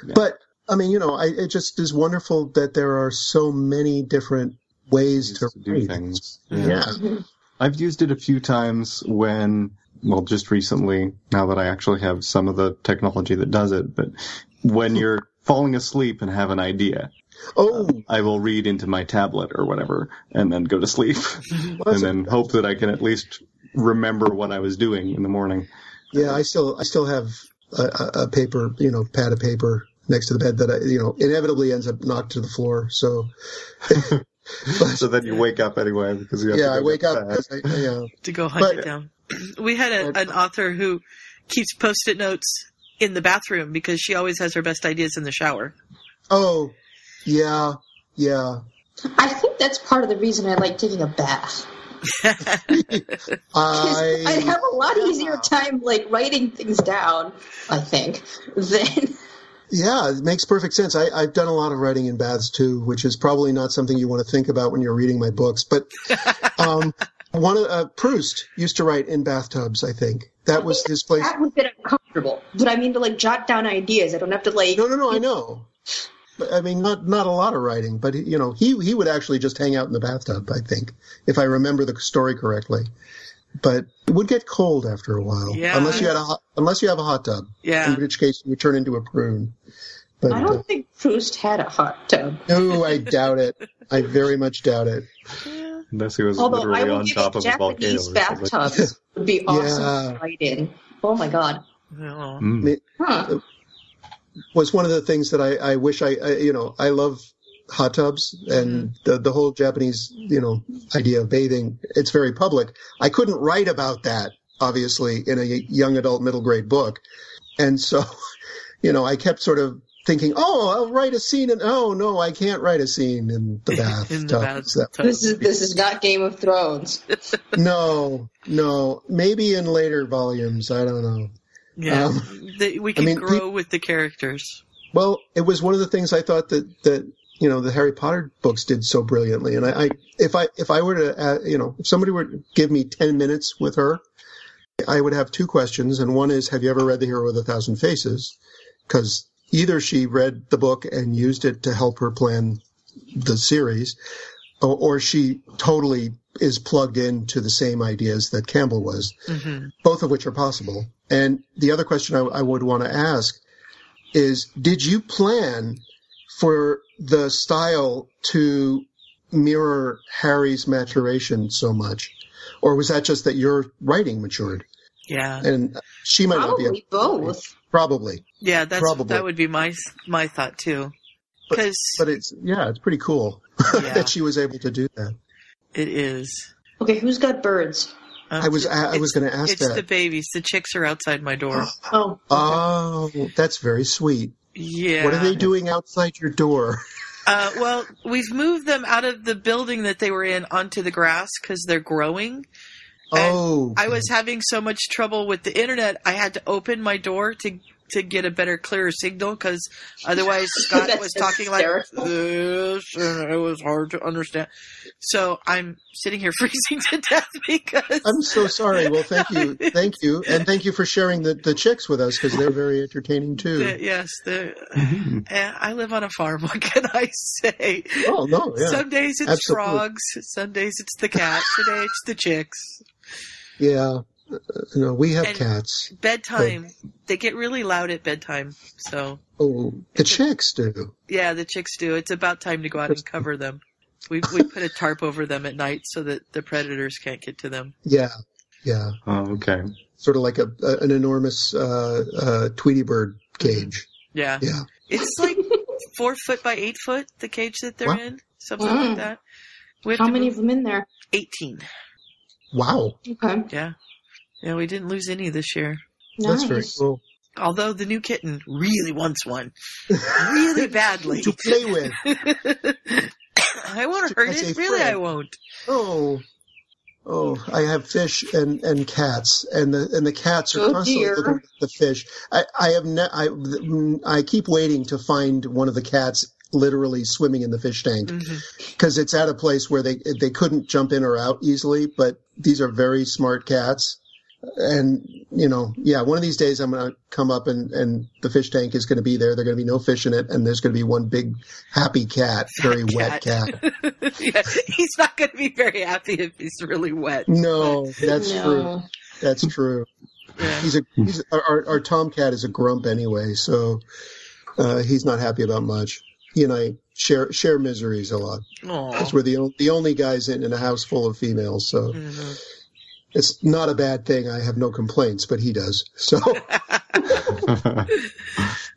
Yeah. But I mean, you know, I, it just is wonderful that there are so many different ways to, to do write. things. Yeah. I've used it a few times when, well, just recently, now that I actually have some of the technology that does it, but when you're falling asleep and have an idea, Oh, um, I will read into my tablet or whatever and then go to sleep well, and then hope that I can at least remember what I was doing in the morning. Yeah, I still I still have a, a, a paper, you know, pad of paper next to the bed that I, you know, inevitably ends up knocked to the floor. So, so then you wake up anyway because you have yeah, to I go wake up. fed. I, I, yeah. To go hunt But- it down. We had a, an author who keeps post-it notes in the bathroom because she always has her best ideas in the shower. Oh, yeah, yeah. I think that's part of the reason I like taking a bath. Because I, I have a lot easier time like writing things down. I think than yeah, it makes perfect sense. I, I've done a lot of writing in baths too, which is probably not something you want to think about when you're reading my books. But um, one of uh, Proust used to write in bathtubs. I think that was his place. that would get uncomfortable. But I mean to like jot down ideas. I don't have to like. No, no, no. I know. I mean, not not a lot of writing, but you know, he he would actually just hang out in the bathtub. I think, if I remember the story correctly. But it would get cold after a while. Yeah. Unless you had a hot, unless you have a hot tub, Yeah. in which case you turn into a prune. But I uh, don't think Proust had a hot tub. no, I doubt it. I very much doubt it. Unless he was Although literally on top you of a volcano. Japanese or something. bathtubs would be awesome Yeah. to fight in. Oh my god. Mm. Huh. Was one of the things that I, I wish I, I, you know, I love hot tubs and the the whole Japanese, you know, idea of bathing. It's very public. I couldn't write about that, obviously, in a young adult middle grade book, and so, you know, I kept sort of thinking, oh, I'll write a scene, and oh no, I can't write a scene in the bathtub. In the bathtub. This is this is not Game of Thrones. No, no, maybe in later volumes. I don't know. Yeah. Um, They- we can mean, grow with the characters. Well, it was one of the things I thought that that you know the Harry Potter books did so brilliantly, and I, I if I if I were to uh, you know if somebody were to give me ten minutes with her, I would have two questions, and one is, have you ever read The Hero with a Thousand Faces? Because either she read the book and used it to help her plan the series, or, or she totally is plugged into the same ideas that Campbell was hmm both of which are possible. And the other question I, I would want to ask is, did you plan for the style to mirror Harry's maturation so much? Or was that just that your writing matured? Yeah. And she might not be. Probably be. both. Probably. Yeah, that's Probably. that would be my my thought too. Because But it's, yeah, it's pretty cool Yeah. that she was able to do that. it is. Okay, who's got birds? Um, I was, I, I was going to ask It's the babies. The chicks are outside my door. Oh, Oh, that's very sweet. Yeah. What are they doing outside your door? Uh, well, we've moved them out of the building that they were in onto the grass because they're growing. And Oh, I was having so much trouble with the internet, I had to open my door to to get a better, clearer signal because otherwise Scott was talking hysterical. like this, and it was hard to understand. So I'm sitting here freezing to death because I'm so sorry. Well, thank you, thank you, and thank you for sharing the, the chicks with us because they're very entertaining the- too. yes, the, Mhm. eh, I live on a farm. What can I say? Oh no, yeah, Some days it's absolutely. frogs. Some days it's the cat. Today it's the chicks. yeah. Uh, no, we have And- cats. Bedtime. They get really loud at bedtime. So Oh, the chicks do. yeah, the chicks do. It's about time to go out and cover them. We we put a tarp over them at night so that the predators can't get to them. Yeah, yeah. Oh, okay. Sort of like a, a an enormous uh, uh, Tweety bird cage. Yeah, Yeah. it's like four foot by eight foot. The cage that they're Wow. in, something Wow. like that. How many of them in there? Eighteen. Wow, Okay, Yeah, yeah. We didn't lose any this year. that's very cool Although the new kitten really wants one, really badly. to play with. I won't hurt it. Really, friend. I won't. Oh, oh, I have fish and, and cats, and the and the cats are Oh, constantly dear. looking at the fish. I I have ne- I I keep waiting to find one of the cats literally swimming in the fish tank mm-hmm. because it's at a place where they they couldn't jump in or out easily. But these are very smart cats, and you know, yeah, one of these days I'm gonna come up and and the fish tank is gonna be there. There's gonna be no fish in it, and there's gonna be one big happy cat, very wet cat. yeah, he's not going to be very happy if he's really wet. No, that's true. That's true. Yeah. He's a he's our, our our tomcat is a grump anyway, so uh, he's not happy about much. He and I share share miseries a lot. Aw. Because we're the the only guys in, in a house full of females, so Mhm. It's not a bad thing. I have no complaints, but he does. So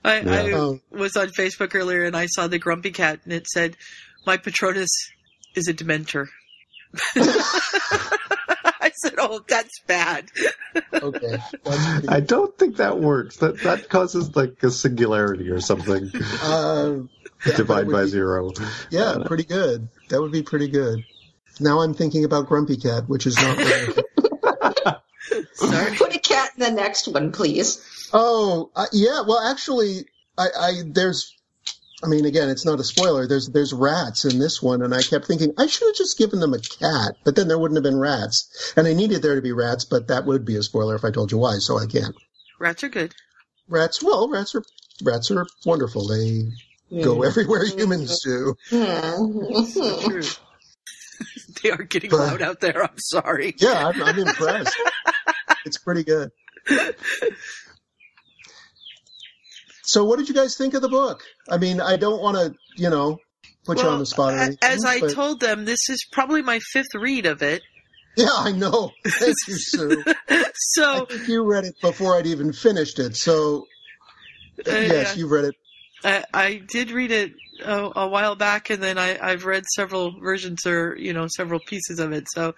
I, I um, was on Facebook earlier and I saw the grumpy cat and it said, "My Patronus is a Dementor." I said, "Oh, that's bad." okay, I don't think that works. That that causes like a singularity or something. uh, yeah, Divide by be- zero. Yeah, pretty good. That would be pretty good. Now I'm thinking about Grumpy Cat, which is not. Really Sorry. Put a cat in the next one, please. Oh, uh, yeah. Well, actually, I, I there's. I mean, again, it's not a spoiler. There's there's rats in this one, and I kept thinking I should have just given them a cat, but then there wouldn't have been rats, and I needed there to be rats, but that would be a spoiler if I told you why, so I can't. Rats are good. Rats, well, rats are rats are wonderful. They go everywhere humans do. True. they are getting But- loud out there. I'm sorry. Yeah, I'm, I'm impressed. it's pretty good. So, what did you guys think of the book? I mean, I don't want to, you know, put you on the spot. Or anything, as I but- told them, this is probably my fifth read of it. yeah, I know. Thank you, Sue. So you read it before I'd even finished it. So, uh, yes, you've read it. I, I did read it a, a while back, and then I, I've read several versions or you know several pieces of it. So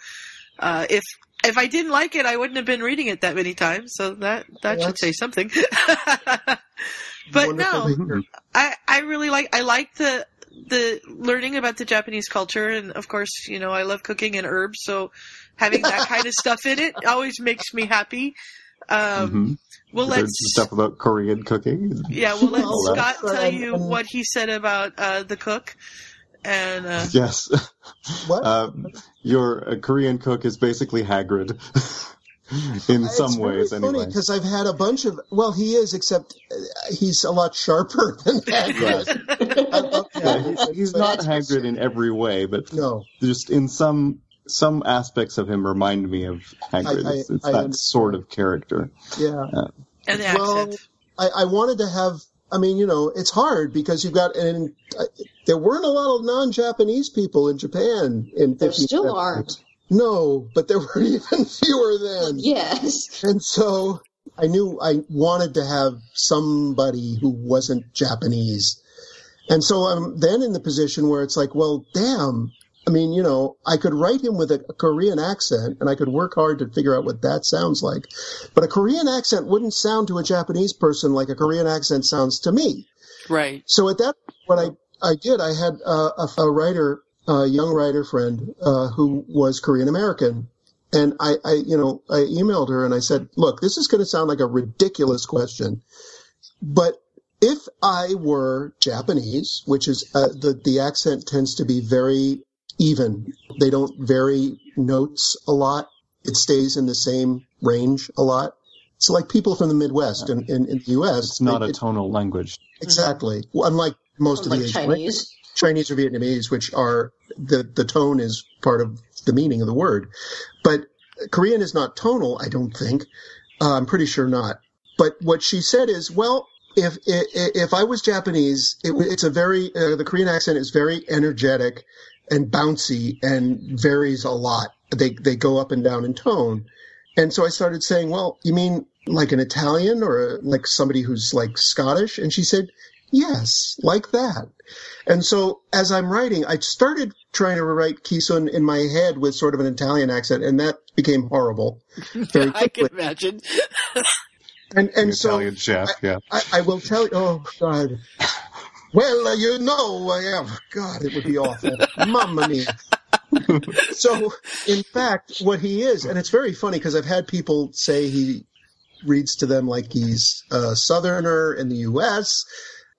uh, if if I didn't like it, I wouldn't have been reading it that many times. So that that Well, should say something. but no. I I really like I like the the learning about the Japanese culture, and of course, you know, I love cooking and herbs, so having that kind of stuff in it always makes me happy. Um, Mhm. We'll let some stuff about Korean cooking. yeah, we'll let Well, Scott tell you what he said about uh, the cook, and uh, Yes. What? Um, your uh, Korean cook is basically Hagrid. In It's some ways, funny anyway. because I've had a bunch of. Well, he is, except uh, he's a lot sharper than Hagrid. I Yeah, he's, he's not it's- Hagrid in every way, but No, just in some some aspects of him remind me of Hagrid. I- it's it's I that understand. sort of character. yeah. and the Well, accent. I, I wanted to have. I mean, you know, it's hard because you've got and uh, there weren't a lot of non-Japanese people in Japan in. There 15 still aren't. No, but there were even fewer then. Yes. And so I knew I wanted to have somebody who wasn't Japanese. And so I'm then in the position where it's like, well, damn. I mean, you know, I could write him with a, a Korean accent and I could work hard to figure out what that sounds like. But a Korean accent wouldn't sound to a Japanese person like a Korean accent sounds to me. Right. So at that, what I, I did, I had uh, a, a writer, a young writer friend, uh, who was Korean American. And I, I, you know, I emailed her and I said, look, this is going to sound like a ridiculous question, but if I were Japanese, which is, uh, the, the accent tends to be very even. They don't vary notes a lot. It stays in the same range a lot. It's like people from the Midwest in, in, in the U.S. It's not they- a tonal language. Exactly. Well, Unlike most of the Asian Chinese. languages, Chinese or Vietnamese, which are the the tone is part of the meaning of the word, but Korean is not tonal. I don't think. Uh, I'm pretty sure not. But what she said is, well, if if, if I was Japanese, it, it's a very uh, the Korean accent is very energetic and bouncy and varies a lot. They they go up and down in tone. And so I started saying, well, you mean like an Italian or a, like somebody who's like Scottish? And she said, yes, like that. And so as I'm writing, I started trying to write Kisun in my head with sort of an Italian accent, and that became horrible. Very I can imagine. And, and An so Italian chef, yeah. I, I will tell you, oh God. Well, uh, you know, I have, God, it would be awful. Mamma mia. so, in fact, what he is, and it's very funny because I've had people say he reads to them like he's a Southerner in the U.S.,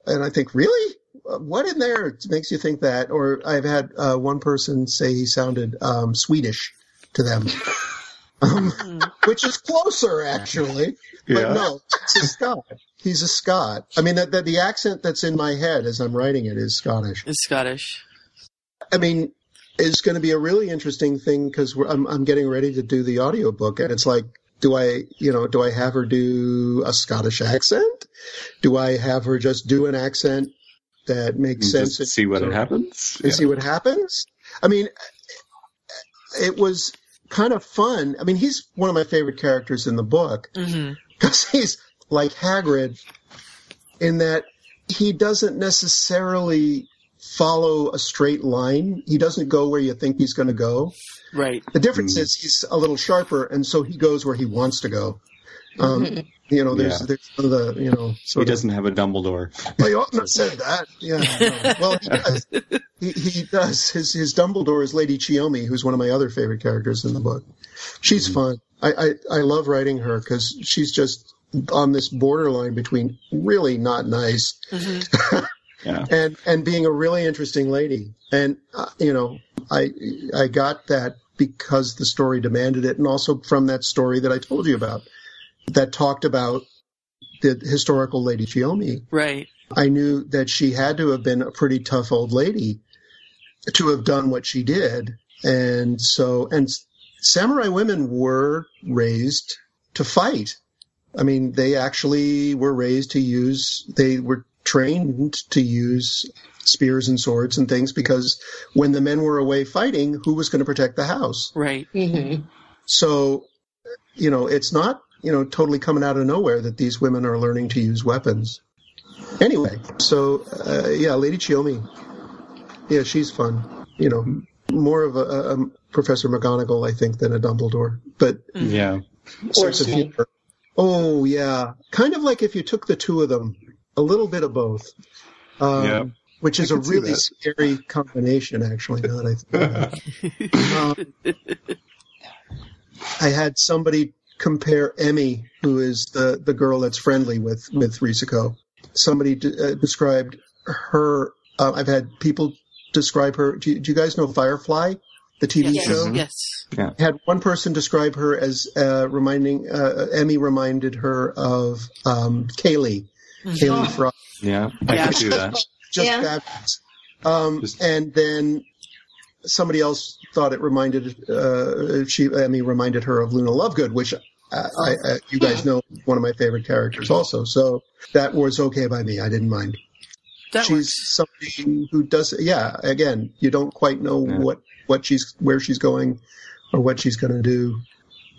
and I think, really? What in there makes you think that? Or I've had uh, one person say he sounded um, Swedish to them, um, which is closer, actually. But no, it's a Scot. He's a Scot. I mean, that, that the accent that's in my head as I'm writing it is Scottish. It's Scottish. I mean, it's going to be a really interesting thing because I'm, I'm getting ready to do the audiobook and it's like, do I, you know, do I have her do a Scottish accent? Do I have her just do an accent that makes mm, And sense? Just see what So- happens. and see what happens. I mean, it was kind of fun. I mean, he's one of my favorite characters in the book mm-hmm. because he's like Hagrid in that he doesn't necessarily follow a straight line. He doesn't go where you think he's going to go. Right. The difference Mm. is he's a little sharper, and so he goes where he wants to go. Um, you know, there's, Yeah. there's some of the, you know, So He doesn't have a Dumbledore. well, you oughtn't have said that. Yeah. no. Well, he does. He, he does. His, his Dumbledore is Lady Chiyome, who's one of my other favorite characters in the book. She's fun. I, I, I love writing her because she's just on this borderline between really not nice hmm Yeah. and and being a really interesting lady. And uh, you know, I I got that because the story demanded it, and also from that story that I told you about that talked about the historical Lady Chiyome. Right. I knew that she had to have been a pretty tough old lady to have done what she did. and so and samurai women were raised to fight. I mean, they actually were raised to use. They were trained to use spears and swords and things because when the men were away fighting, who was going to protect the house? Right. Mm-hmm. So, you know, it's not, you know, totally coming out of nowhere that these women are learning to use weapons. Anyway, so, uh, yeah, Lady Chiyome. Yeah, she's fun. You know, more of a, a, a Professor McGonagall, I think, than a Dumbledore. But Yeah. sense of Snape. Humor. Oh, yeah. Kind of like if you took the two of them, a little bit of both. Um, Yeah. Which is a really scary combination, actually, now that I think about it. Um, I had somebody compare Emmy, who is the, the girl that's friendly with, with Risuko. Somebody de- uh, described her, uh, I've had people describe her. Do you, do you guys know Firefly, the TV Yes. show? Yes. Yeah. had one person describe her as uh, reminding uh, Emmy reminded her of um, Kaylee, Kaylee Frost. Yeah. I Yeah. could do that. Just Yeah. fabulous. Um, Just- and then somebody else thought it reminded uh, she Emmy reminded her of Luna Lovegood, which uh, I, I, you guys know one of my favorite characters also. So that was okay by me. I didn't mind. That she's works. somebody who does yeah again you don't quite know Yeah. what what she's where she's going or what she's going to do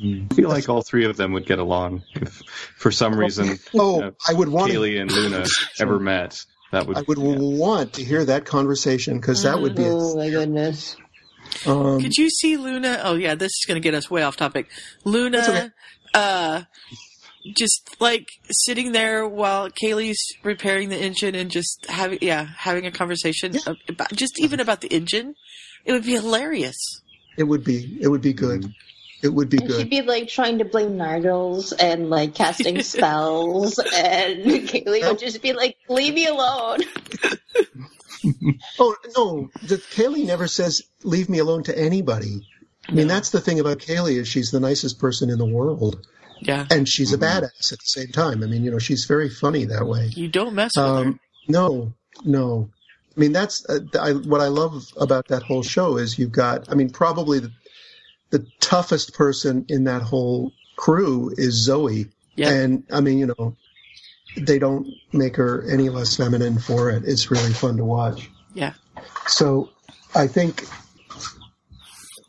I feel like all three of them would get along if, for some reason, oh Yeah. i would want to Kaylee and Luna ever met. That would. I would yeah. want to hear that conversation because that would be. A, Oh my goodness. um, Could you see Luna? Oh yeah, this is going to get us way off topic. Luna, okay. uh, just like sitting there while Kaylee's repairing the engine and just having yeah having a conversation Yeah. about just even about the engine. It would be hilarious. it would be. It would be good. It would be And she'd be like trying to blame Nargles and like casting spells, and Kaylee would just be like, "Leave me alone." Oh no, the, Kaylee never says "leave me alone" to anybody. I mean, No. that's the thing about Kaylee is she's the nicest person in the world, Yeah, and she's Mhm. a badass at the same time. I mean, you know, she's very funny that way. you don't mess with her. Um, no, no. I mean, that's uh, I, what I love about that whole show is you've got. I mean, probably the, the toughest person in that whole crew is Zoe, Yeah, and I mean, you know, they don't make her any less feminine for it. It's really fun to watch. yeah. So, I think.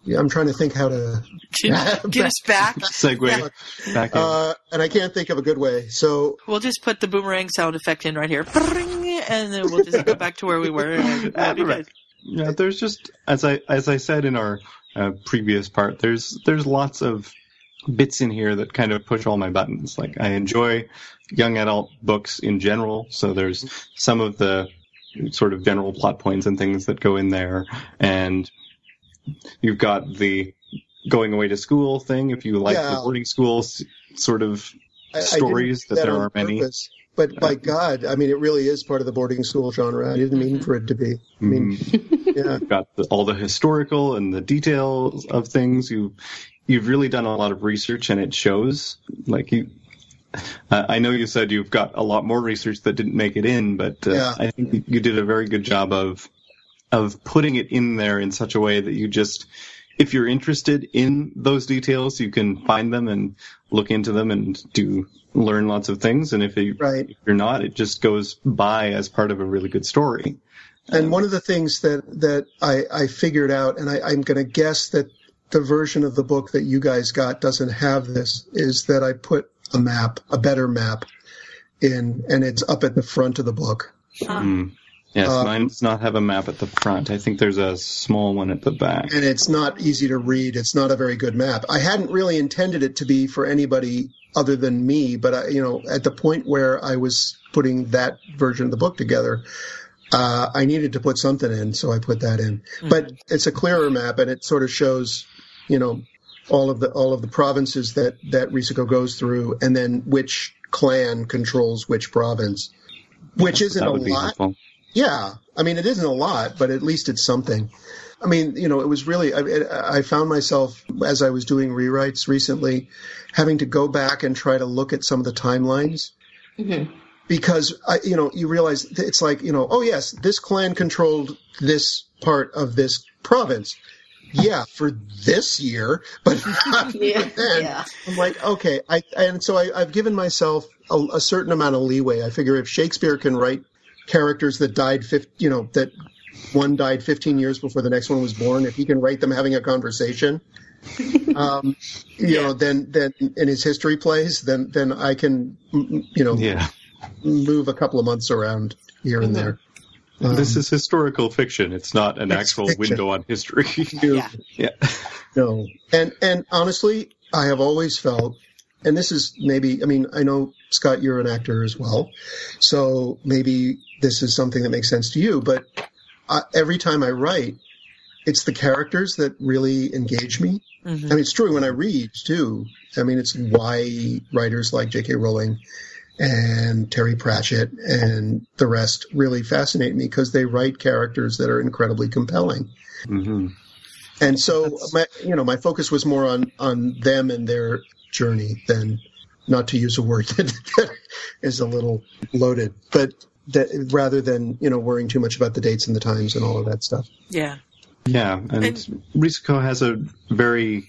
Yeah, I'm trying to think how to. Get, get us back. Segue Yeah. back in. Uh, and I can't think of a good way. So, We'll just put the boomerang sound effect in right here, Bring, and then we'll just go back to where we were. And that'll be good. Yeah, there's just as I as I said in our uh, previous part, there's there's lots of bits in here that kind of push all my buttons. Like I enjoy young adult books in general, so there's some of the sort of general plot points and things that go in there, and you've got the going away to school thing. If you like Yeah. the boarding school sort of I- I stories, didn't that there on are many. purpose. But by God, I mean it really is part of the boarding school genre. I didn't mean for it to be. I mean, Mm. yeah, got the, all the historical and the details of things. You you've really done a lot of research, and it shows. Like you, uh, I know you said you've got a lot more research that didn't make it in, but uh, Yeah. I think you did a very good job of of putting it in there in such a way that you just. If you're interested in those details, you can find them and look into them and do learn lots of things. And if, you, right. if you're not, it just goes by as part of a really good story. And one of the things that that I, I figured out, and I, I'm going to guess that the version of the book that you guys got doesn't have this, is that I put a map, a better map, in, and it's up at the front of the book. Mm. Yes, Uh, mine does not have a map at the front. I think there's a small one at the back. and it's not easy to read. It's not a very good map. I hadn't really intended it to be for anybody other than me, but I, you know, at the point where I was putting that version of the book together, uh, I needed to put something in, so I put that in. But it's a clearer map, and it sort of shows, you know, all of the all of the provinces that that Risuko goes through, and then which clan controls which province, which isn't that a would be lot. helpful. Yeah, I mean, it isn't a lot, but at least it's something. I mean, you know, it was really. I, I found myself as I was doing rewrites recently, having to go back and try to look at some of the timelines Mhm. because I, you know, you realize it's like, you know, oh yes, this clan controlled this part of this province, yeah, for this year, but Yeah, then. yeah. I'm like, okay, I and so I, I've given myself a, a certain amount of leeway. I figure if Shakespeare can write characters that died, 50, you know, that one died 15 years before the next one was born, if he can write them having a conversation, um, you know, then then in his history plays, then then I can, you know, Yeah. move a couple of months around here and there. Um, this is historical fiction. It's not an It's actual fiction. window on history. Yeah. yeah. No. And and honestly, I have always felt and this is maybe I mean, I know Scott you're an actor as well. So maybe this is something that makes sense to you, but uh, every time I write, it's the characters that really engage me. Mhm. I mean, it's true when I read too. I mean, it's why writers like J.K. Rowling and Terry Pratchett and the rest really fascinate me because they write characters that are incredibly compelling. hmm And so, That's- my, you know, my focus was more on on them and their journey than not to use a word that, that is a little loaded, but that rather than you know worrying too much about the dates and the times and all of that stuff. Yeah. Yeah, and, And- Risuko has a very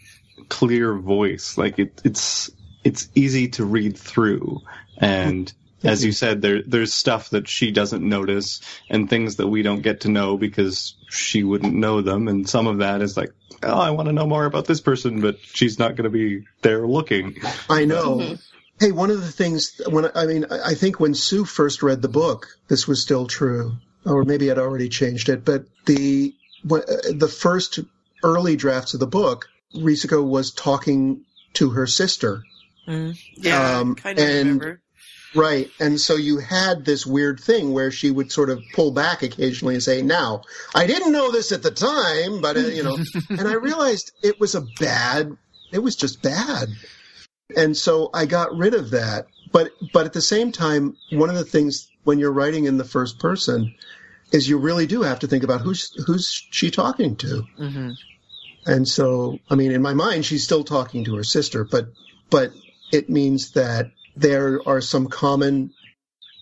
clear voice. Like it, it's it's easy to read through, and as you said, there there's stuff that she doesn't notice, and things that we don't get to know because she wouldn't know them, and some of that is like, oh, I want to know more about this person, but she's not going to be there looking. I know. Mm-hmm. Hey, one of the things when I mean, I I think when Sue first read the book, this was still true, or maybe I'd already changed it. But the when- uh, the first early drafts of the book, Risuko was talking to her sister, Mm. Yeah. Um, kind of and- remember. right? And so you had this weird thing where she would sort of pull back occasionally and say, "Now, I didn't know this at the time, but uh, you know," and I realized it was a bad. It was just bad. And so I got rid of that. But but at the same time, one of the things when you're writing in the first person is you really do have to think about who's who's she talking to. hmm And so, I mean, in my mind, she's still talking to her sister, but but it means that there are some common,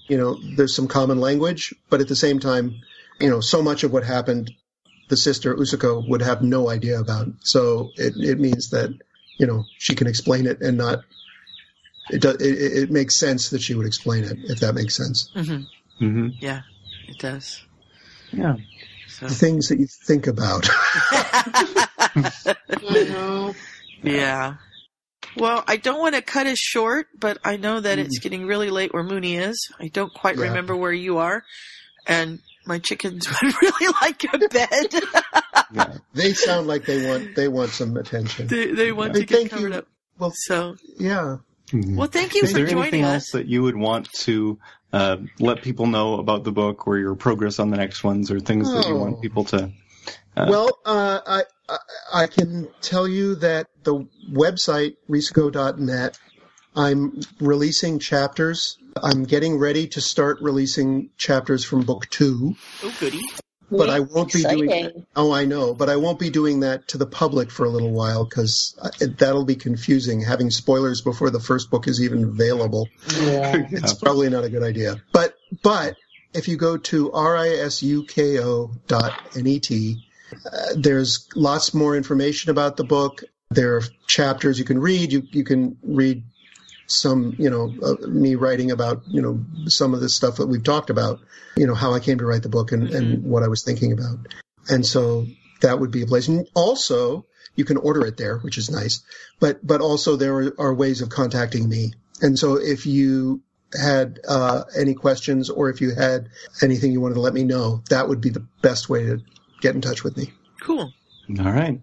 you know, there's some common language, but at the same time, you know, so much of what happened, the sister Usuko would have no idea about. So it it means that you know she can explain it and not. It, does, it, it it makes sense that she would explain it if that makes sense. hmm hmm Yeah, it does. Yeah. So. The things that you think about. Mhm. yeah. Well, I don't want to cut it short, but I know that it's getting really late where Mooney is. I don't quite Yeah. remember where you are, and my chickens would really like a bed. Yeah. they sound like they want they want some attention. they, they want Hey, to get thank covered you. up. Well, So, yeah. Mhm. well, thank you Is for there joining anything us. else that you would want to uh, let people know about the book or your progress on the next ones or things that you Oh. want people to? Uh, Well, uh, I, I I can tell you that the website risuko.net. I'm releasing chapters. I'm getting ready to start releasing chapters from book two, Oh, goody. but I won't be doing. Exciting. Oh, I know, but I won't be doing that to the public for a little while because that'll be confusing. Having spoilers before the first book is even available. Yeah. It's probably not a good idea. But but if you go to risuko dot net, uh, there's lots more information about the book. There are chapters you can read. You you can read some you know uh, me writing about you know some of the stuff that we've talked about. You know how I came to write the book and, and what I was thinking about. And so that would be a place. And also you can order it there, which is nice. But but also there are, are ways of contacting me. And so if you had uh, any questions or if you had anything you wanted to let me know, that would be the best way to get in touch with me. Cool. All right.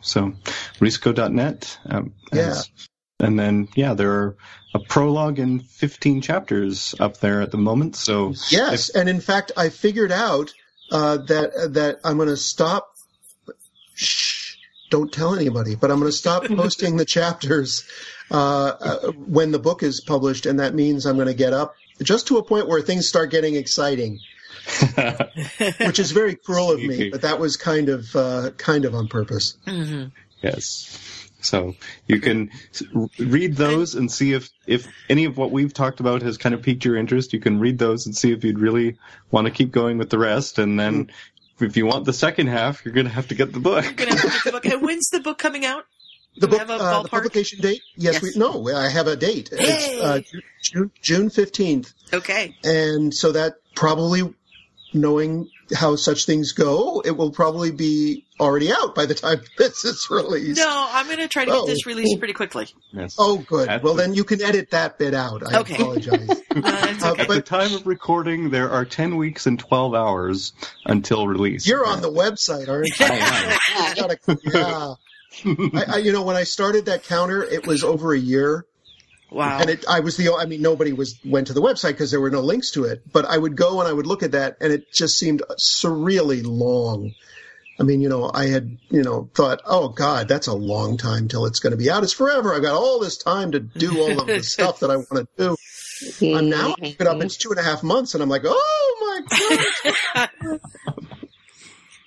So, risuko.net. Um, Yeah. as- and then, yeah, there are a prologue and 15 chapters up there at the moment. So, Yes, and in fact, I figured out uh, that that I'm going to stop. Shh! Don't tell anybody, but I'm going to stop posting the chapters uh, uh, when the book is published, and that means I'm going to get up just to a point where things start getting exciting, which is very cruel of me, but that was kind of uh, kind of on purpose. hmm yes. So you can read those and see if, if any of what we've talked about has kind of piqued your interest. You can read those and see if you'd really want to keep going with the rest. And then if you want the second half, you're going to have to get the book. You're gonna have to get the book. And when's the book coming out? The book, have a uh, the publication date? Yes, Yes. we no, I have a date. It's uh, June June fifteenth, Okay. and so that probably, knowing how such things go, it will probably be already out by the time this is released. No, I'm gonna try to get Oh. this released pretty quickly. Yes. Oh, good. That's well, the- then you can edit that bit out. I Okay. apologize. Uh, it's Uh, okay. At the time of recording, there are 10 weeks and 12 hours until release. You're on the website, aren't you? I Gotta- yeah. I, I, you know, when I started that counter, it was over a year, wow. and it, I was the. I mean, nobody was went to the website because there were no links to it. But I would go and I would look at that, and it just seemed surreally long. I mean, you know, I had, you know, thought, oh God, that's a long time till it's going to be out. It's forever. I've got all this time to do all of the stuff that I want to do. I'm now I it up. It's two and a half months, and I'm like, oh my God.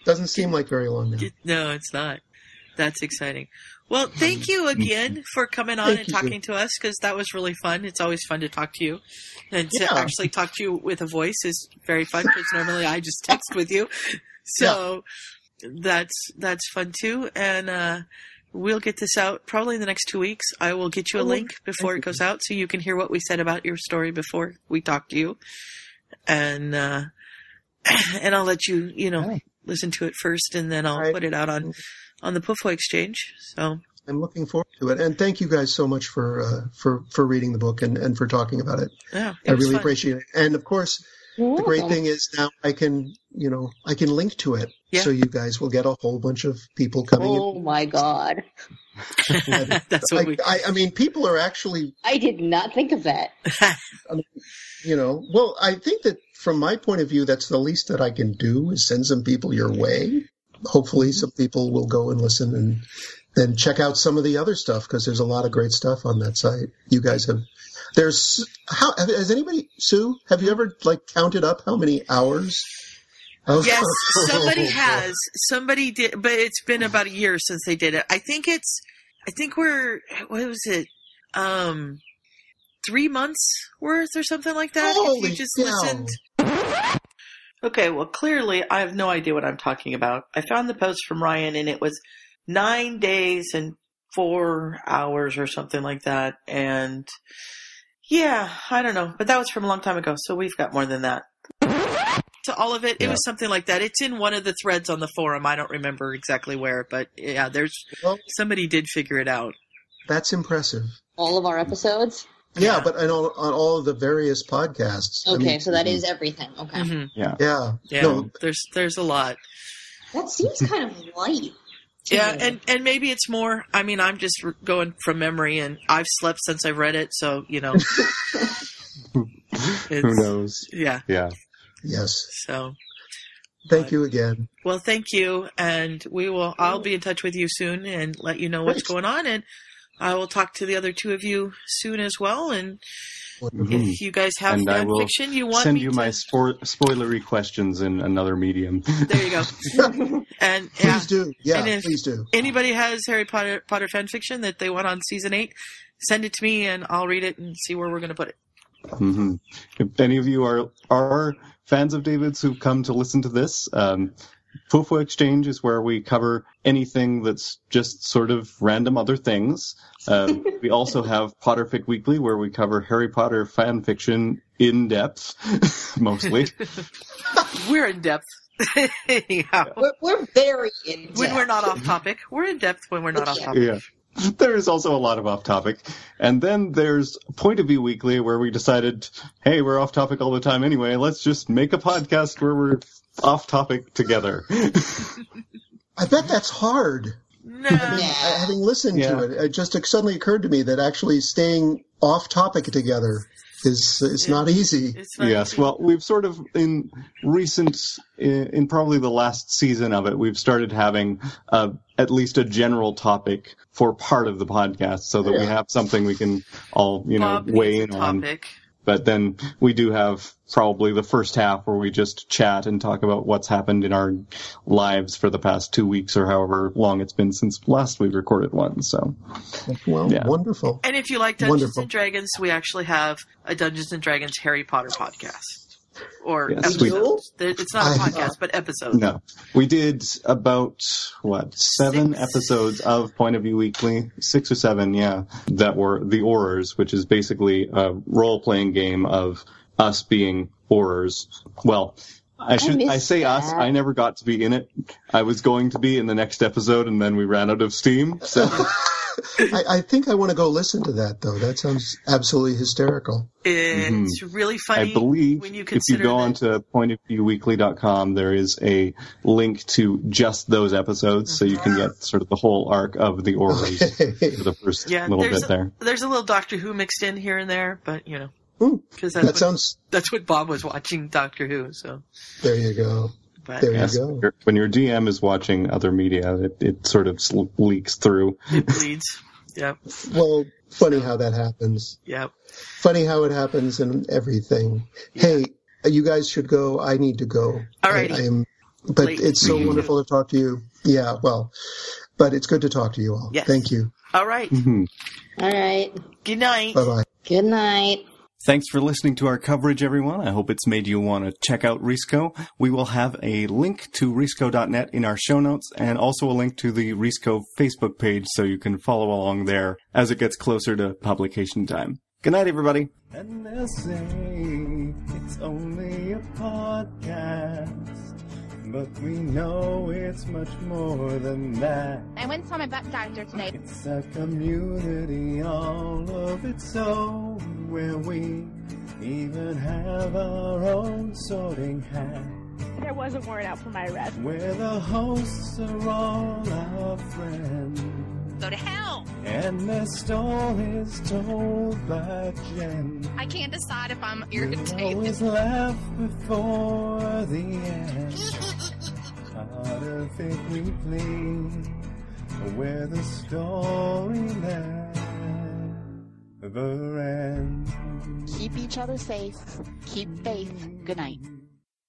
Doesn't seem like very long now. no, it's not. That's exciting. Well, thank you again for coming on Thank and you. talking to us because that was really fun. It's always fun to talk to you, and to Yeah. actually talk to you with a voice is very fun because normally I just text with you. So that's that's fun too, and uh, we'll get this out probably in the next two weeks. I will get you a Oh, link before it goes out so you can hear what we said about your story before we talk to you, and uh, and I'll let you you know Right. listen to it first, and then I'll Right. put it out on on the Puffo Exchange. So I'm looking forward to it, and thank you guys so much for uh, for for reading the book and, and for talking about it. yeah, it I really fun. appreciate it. And of course, the great thing is now I can you know I can link to it, Yeah. so you guys will get a whole bunch of people coming Oh my god. That's in. what we. I, I, I mean, people are actually I did not think of that. you know well I think that from my point of view, that's the least that I can do is send some people your way. Hopefully, some people will go and listen and then check out some of the other stuff because there's a lot of great stuff on that site. You guys have there's how has anybody Sue? Have you ever like counted up how many hours? of- Yes, somebody has. Somebody did, but it's been about a year since they did it. I think it's. I think we're. What was it? Um, three months worth or something like that. if Holy you just cow. listened. Okay, well, clearly I have no idea what I'm talking about. I found the post from Ryan, and it was nine days and four hours or something like that. And yeah, I don't know, but that was from a long time ago, so we've got more than that. To all of it, it Yeah. was something like that. It's in one of the threads on the forum. I don't remember exactly where, but yeah, there's Well, somebody did figure it out. that's impressive. All of our episodes? Yeah, Yeah. but on all, on all of the various podcasts. I Okay, mean, so that is everything. Okay. hmm Yeah. yeah, Yeah, no, there's there's a lot. That seems kind of light. Yeah, me. and and maybe it's more. I mean, I'm just r- going from memory, and I've slept since I've read it, so you know. Who knows? Yeah. Yeah. yes. So, Thank you again. well, thank you, and we will. I'll be in touch with you soon and let you know what's going on, and I will talk to the other two of you soon as well. And Wonderful. Mhm. if you guys have And I fan fiction you want to Send me you to, my spor- spoilery questions in another medium. there you go. and yeah, Please do. Yeah, And if- please do. anybody has Harry Potter Potter fan fiction that they want on season eight, send it to me and I'll read it and see where we're going to put it. hmm If any of you are are fans of David's who've come to listen to this, um, Fufu Exchange is where we cover anything that's just sort of random other things. Um, we also have Potterfic Weekly, where we cover Harry Potter fan fiction in depth, mostly. We're in depth. Anyhow, We're, we're very in when we're not off topic, we're in depth when we're not off topic. Yeah. There is also a lot of off topic. And then there's Point of View Weekly where we decided, hey, we're off topic all the time anyway. Let's just make a podcast where we're off topic together. I bet that's hard. No. I- Yeah. Having listened Yeah. to it, it just suddenly occurred to me that actually staying off topic together is is not easy. It's yes. Well, we've sort of in recent, in, in probably the last season of it, we've started having uh, at least a general topic for part of the podcast so that we have something we can all, you know, Bob weigh in a on. topic. But then we do have probably the first half where we just chat and talk about what's happened in our lives for the past two weeks or however long it's been since last we recorded one. So Well, Yeah. wonderful. And if you like Dungeons Wonderful. and Dragons, we actually have a Dungeons and Dragons Harry Potter podcast. Or Yes, we- episodes. There- It's not a uh, podcast, but episodes. No, we did about what seven Six. episodes of Point of View Weekly, six or seven, yeah, that were the Aurors, which is basically a role-playing game of us being Aurors. Well, I should I, missed say us. I never got to be in it. I was going to be in the next episode, and then we ran out of steam. So I, I think I want to go listen to that though. That sounds absolutely hysterical. It's really funny. Mm-hmm. I believe when you if you consider go that- onto pointofviewweekly.com, there is a link to just those episodes, so you can get sort of the whole arc of the Aurors for the first yeah, little there's bit a, there. there's a little Doctor Who mixed in here and there, but you know, Hmm. because That what, sounds. that's what Bob was watching Doctor Who. So, There you go. But There you Yes, go. when your- when your DM is watching other media, it, it sort of leaks through. it bleeds. Yep, Well, funny how that happens. yep. Funny how it happens and everything. Hey, you guys should go. I need to go. Alrighty. I, I am, but Late. it's so wonderful to talk to you. Yeah, well, but it's good to talk to you all. Yes. Thank you. All right. Mhm. All right. Good night. Bye bye. Good night. Thanks for listening to our coverage, everyone. I hope it's made you want to check out Risuko. We will have a link to Risuko.net in our show notes and also a link to the Risuko Facebook page so you can follow along there as it gets closer to publication time. Good night, everybody. And they'll say it's only a podcast, but we know it's much more than that. I went and saw my butt doctor today. It's a community all of its own where we even have our own sorting hat. There was a warrant out for my arrest. Where the hosts are all our friends. Go to hell! And their stories told by Jen. I can't decide if I'm We'll irritated. always laugh before the end. Part of it weekly, where the story never ends. Keep each other safe. Keep faith. Good night.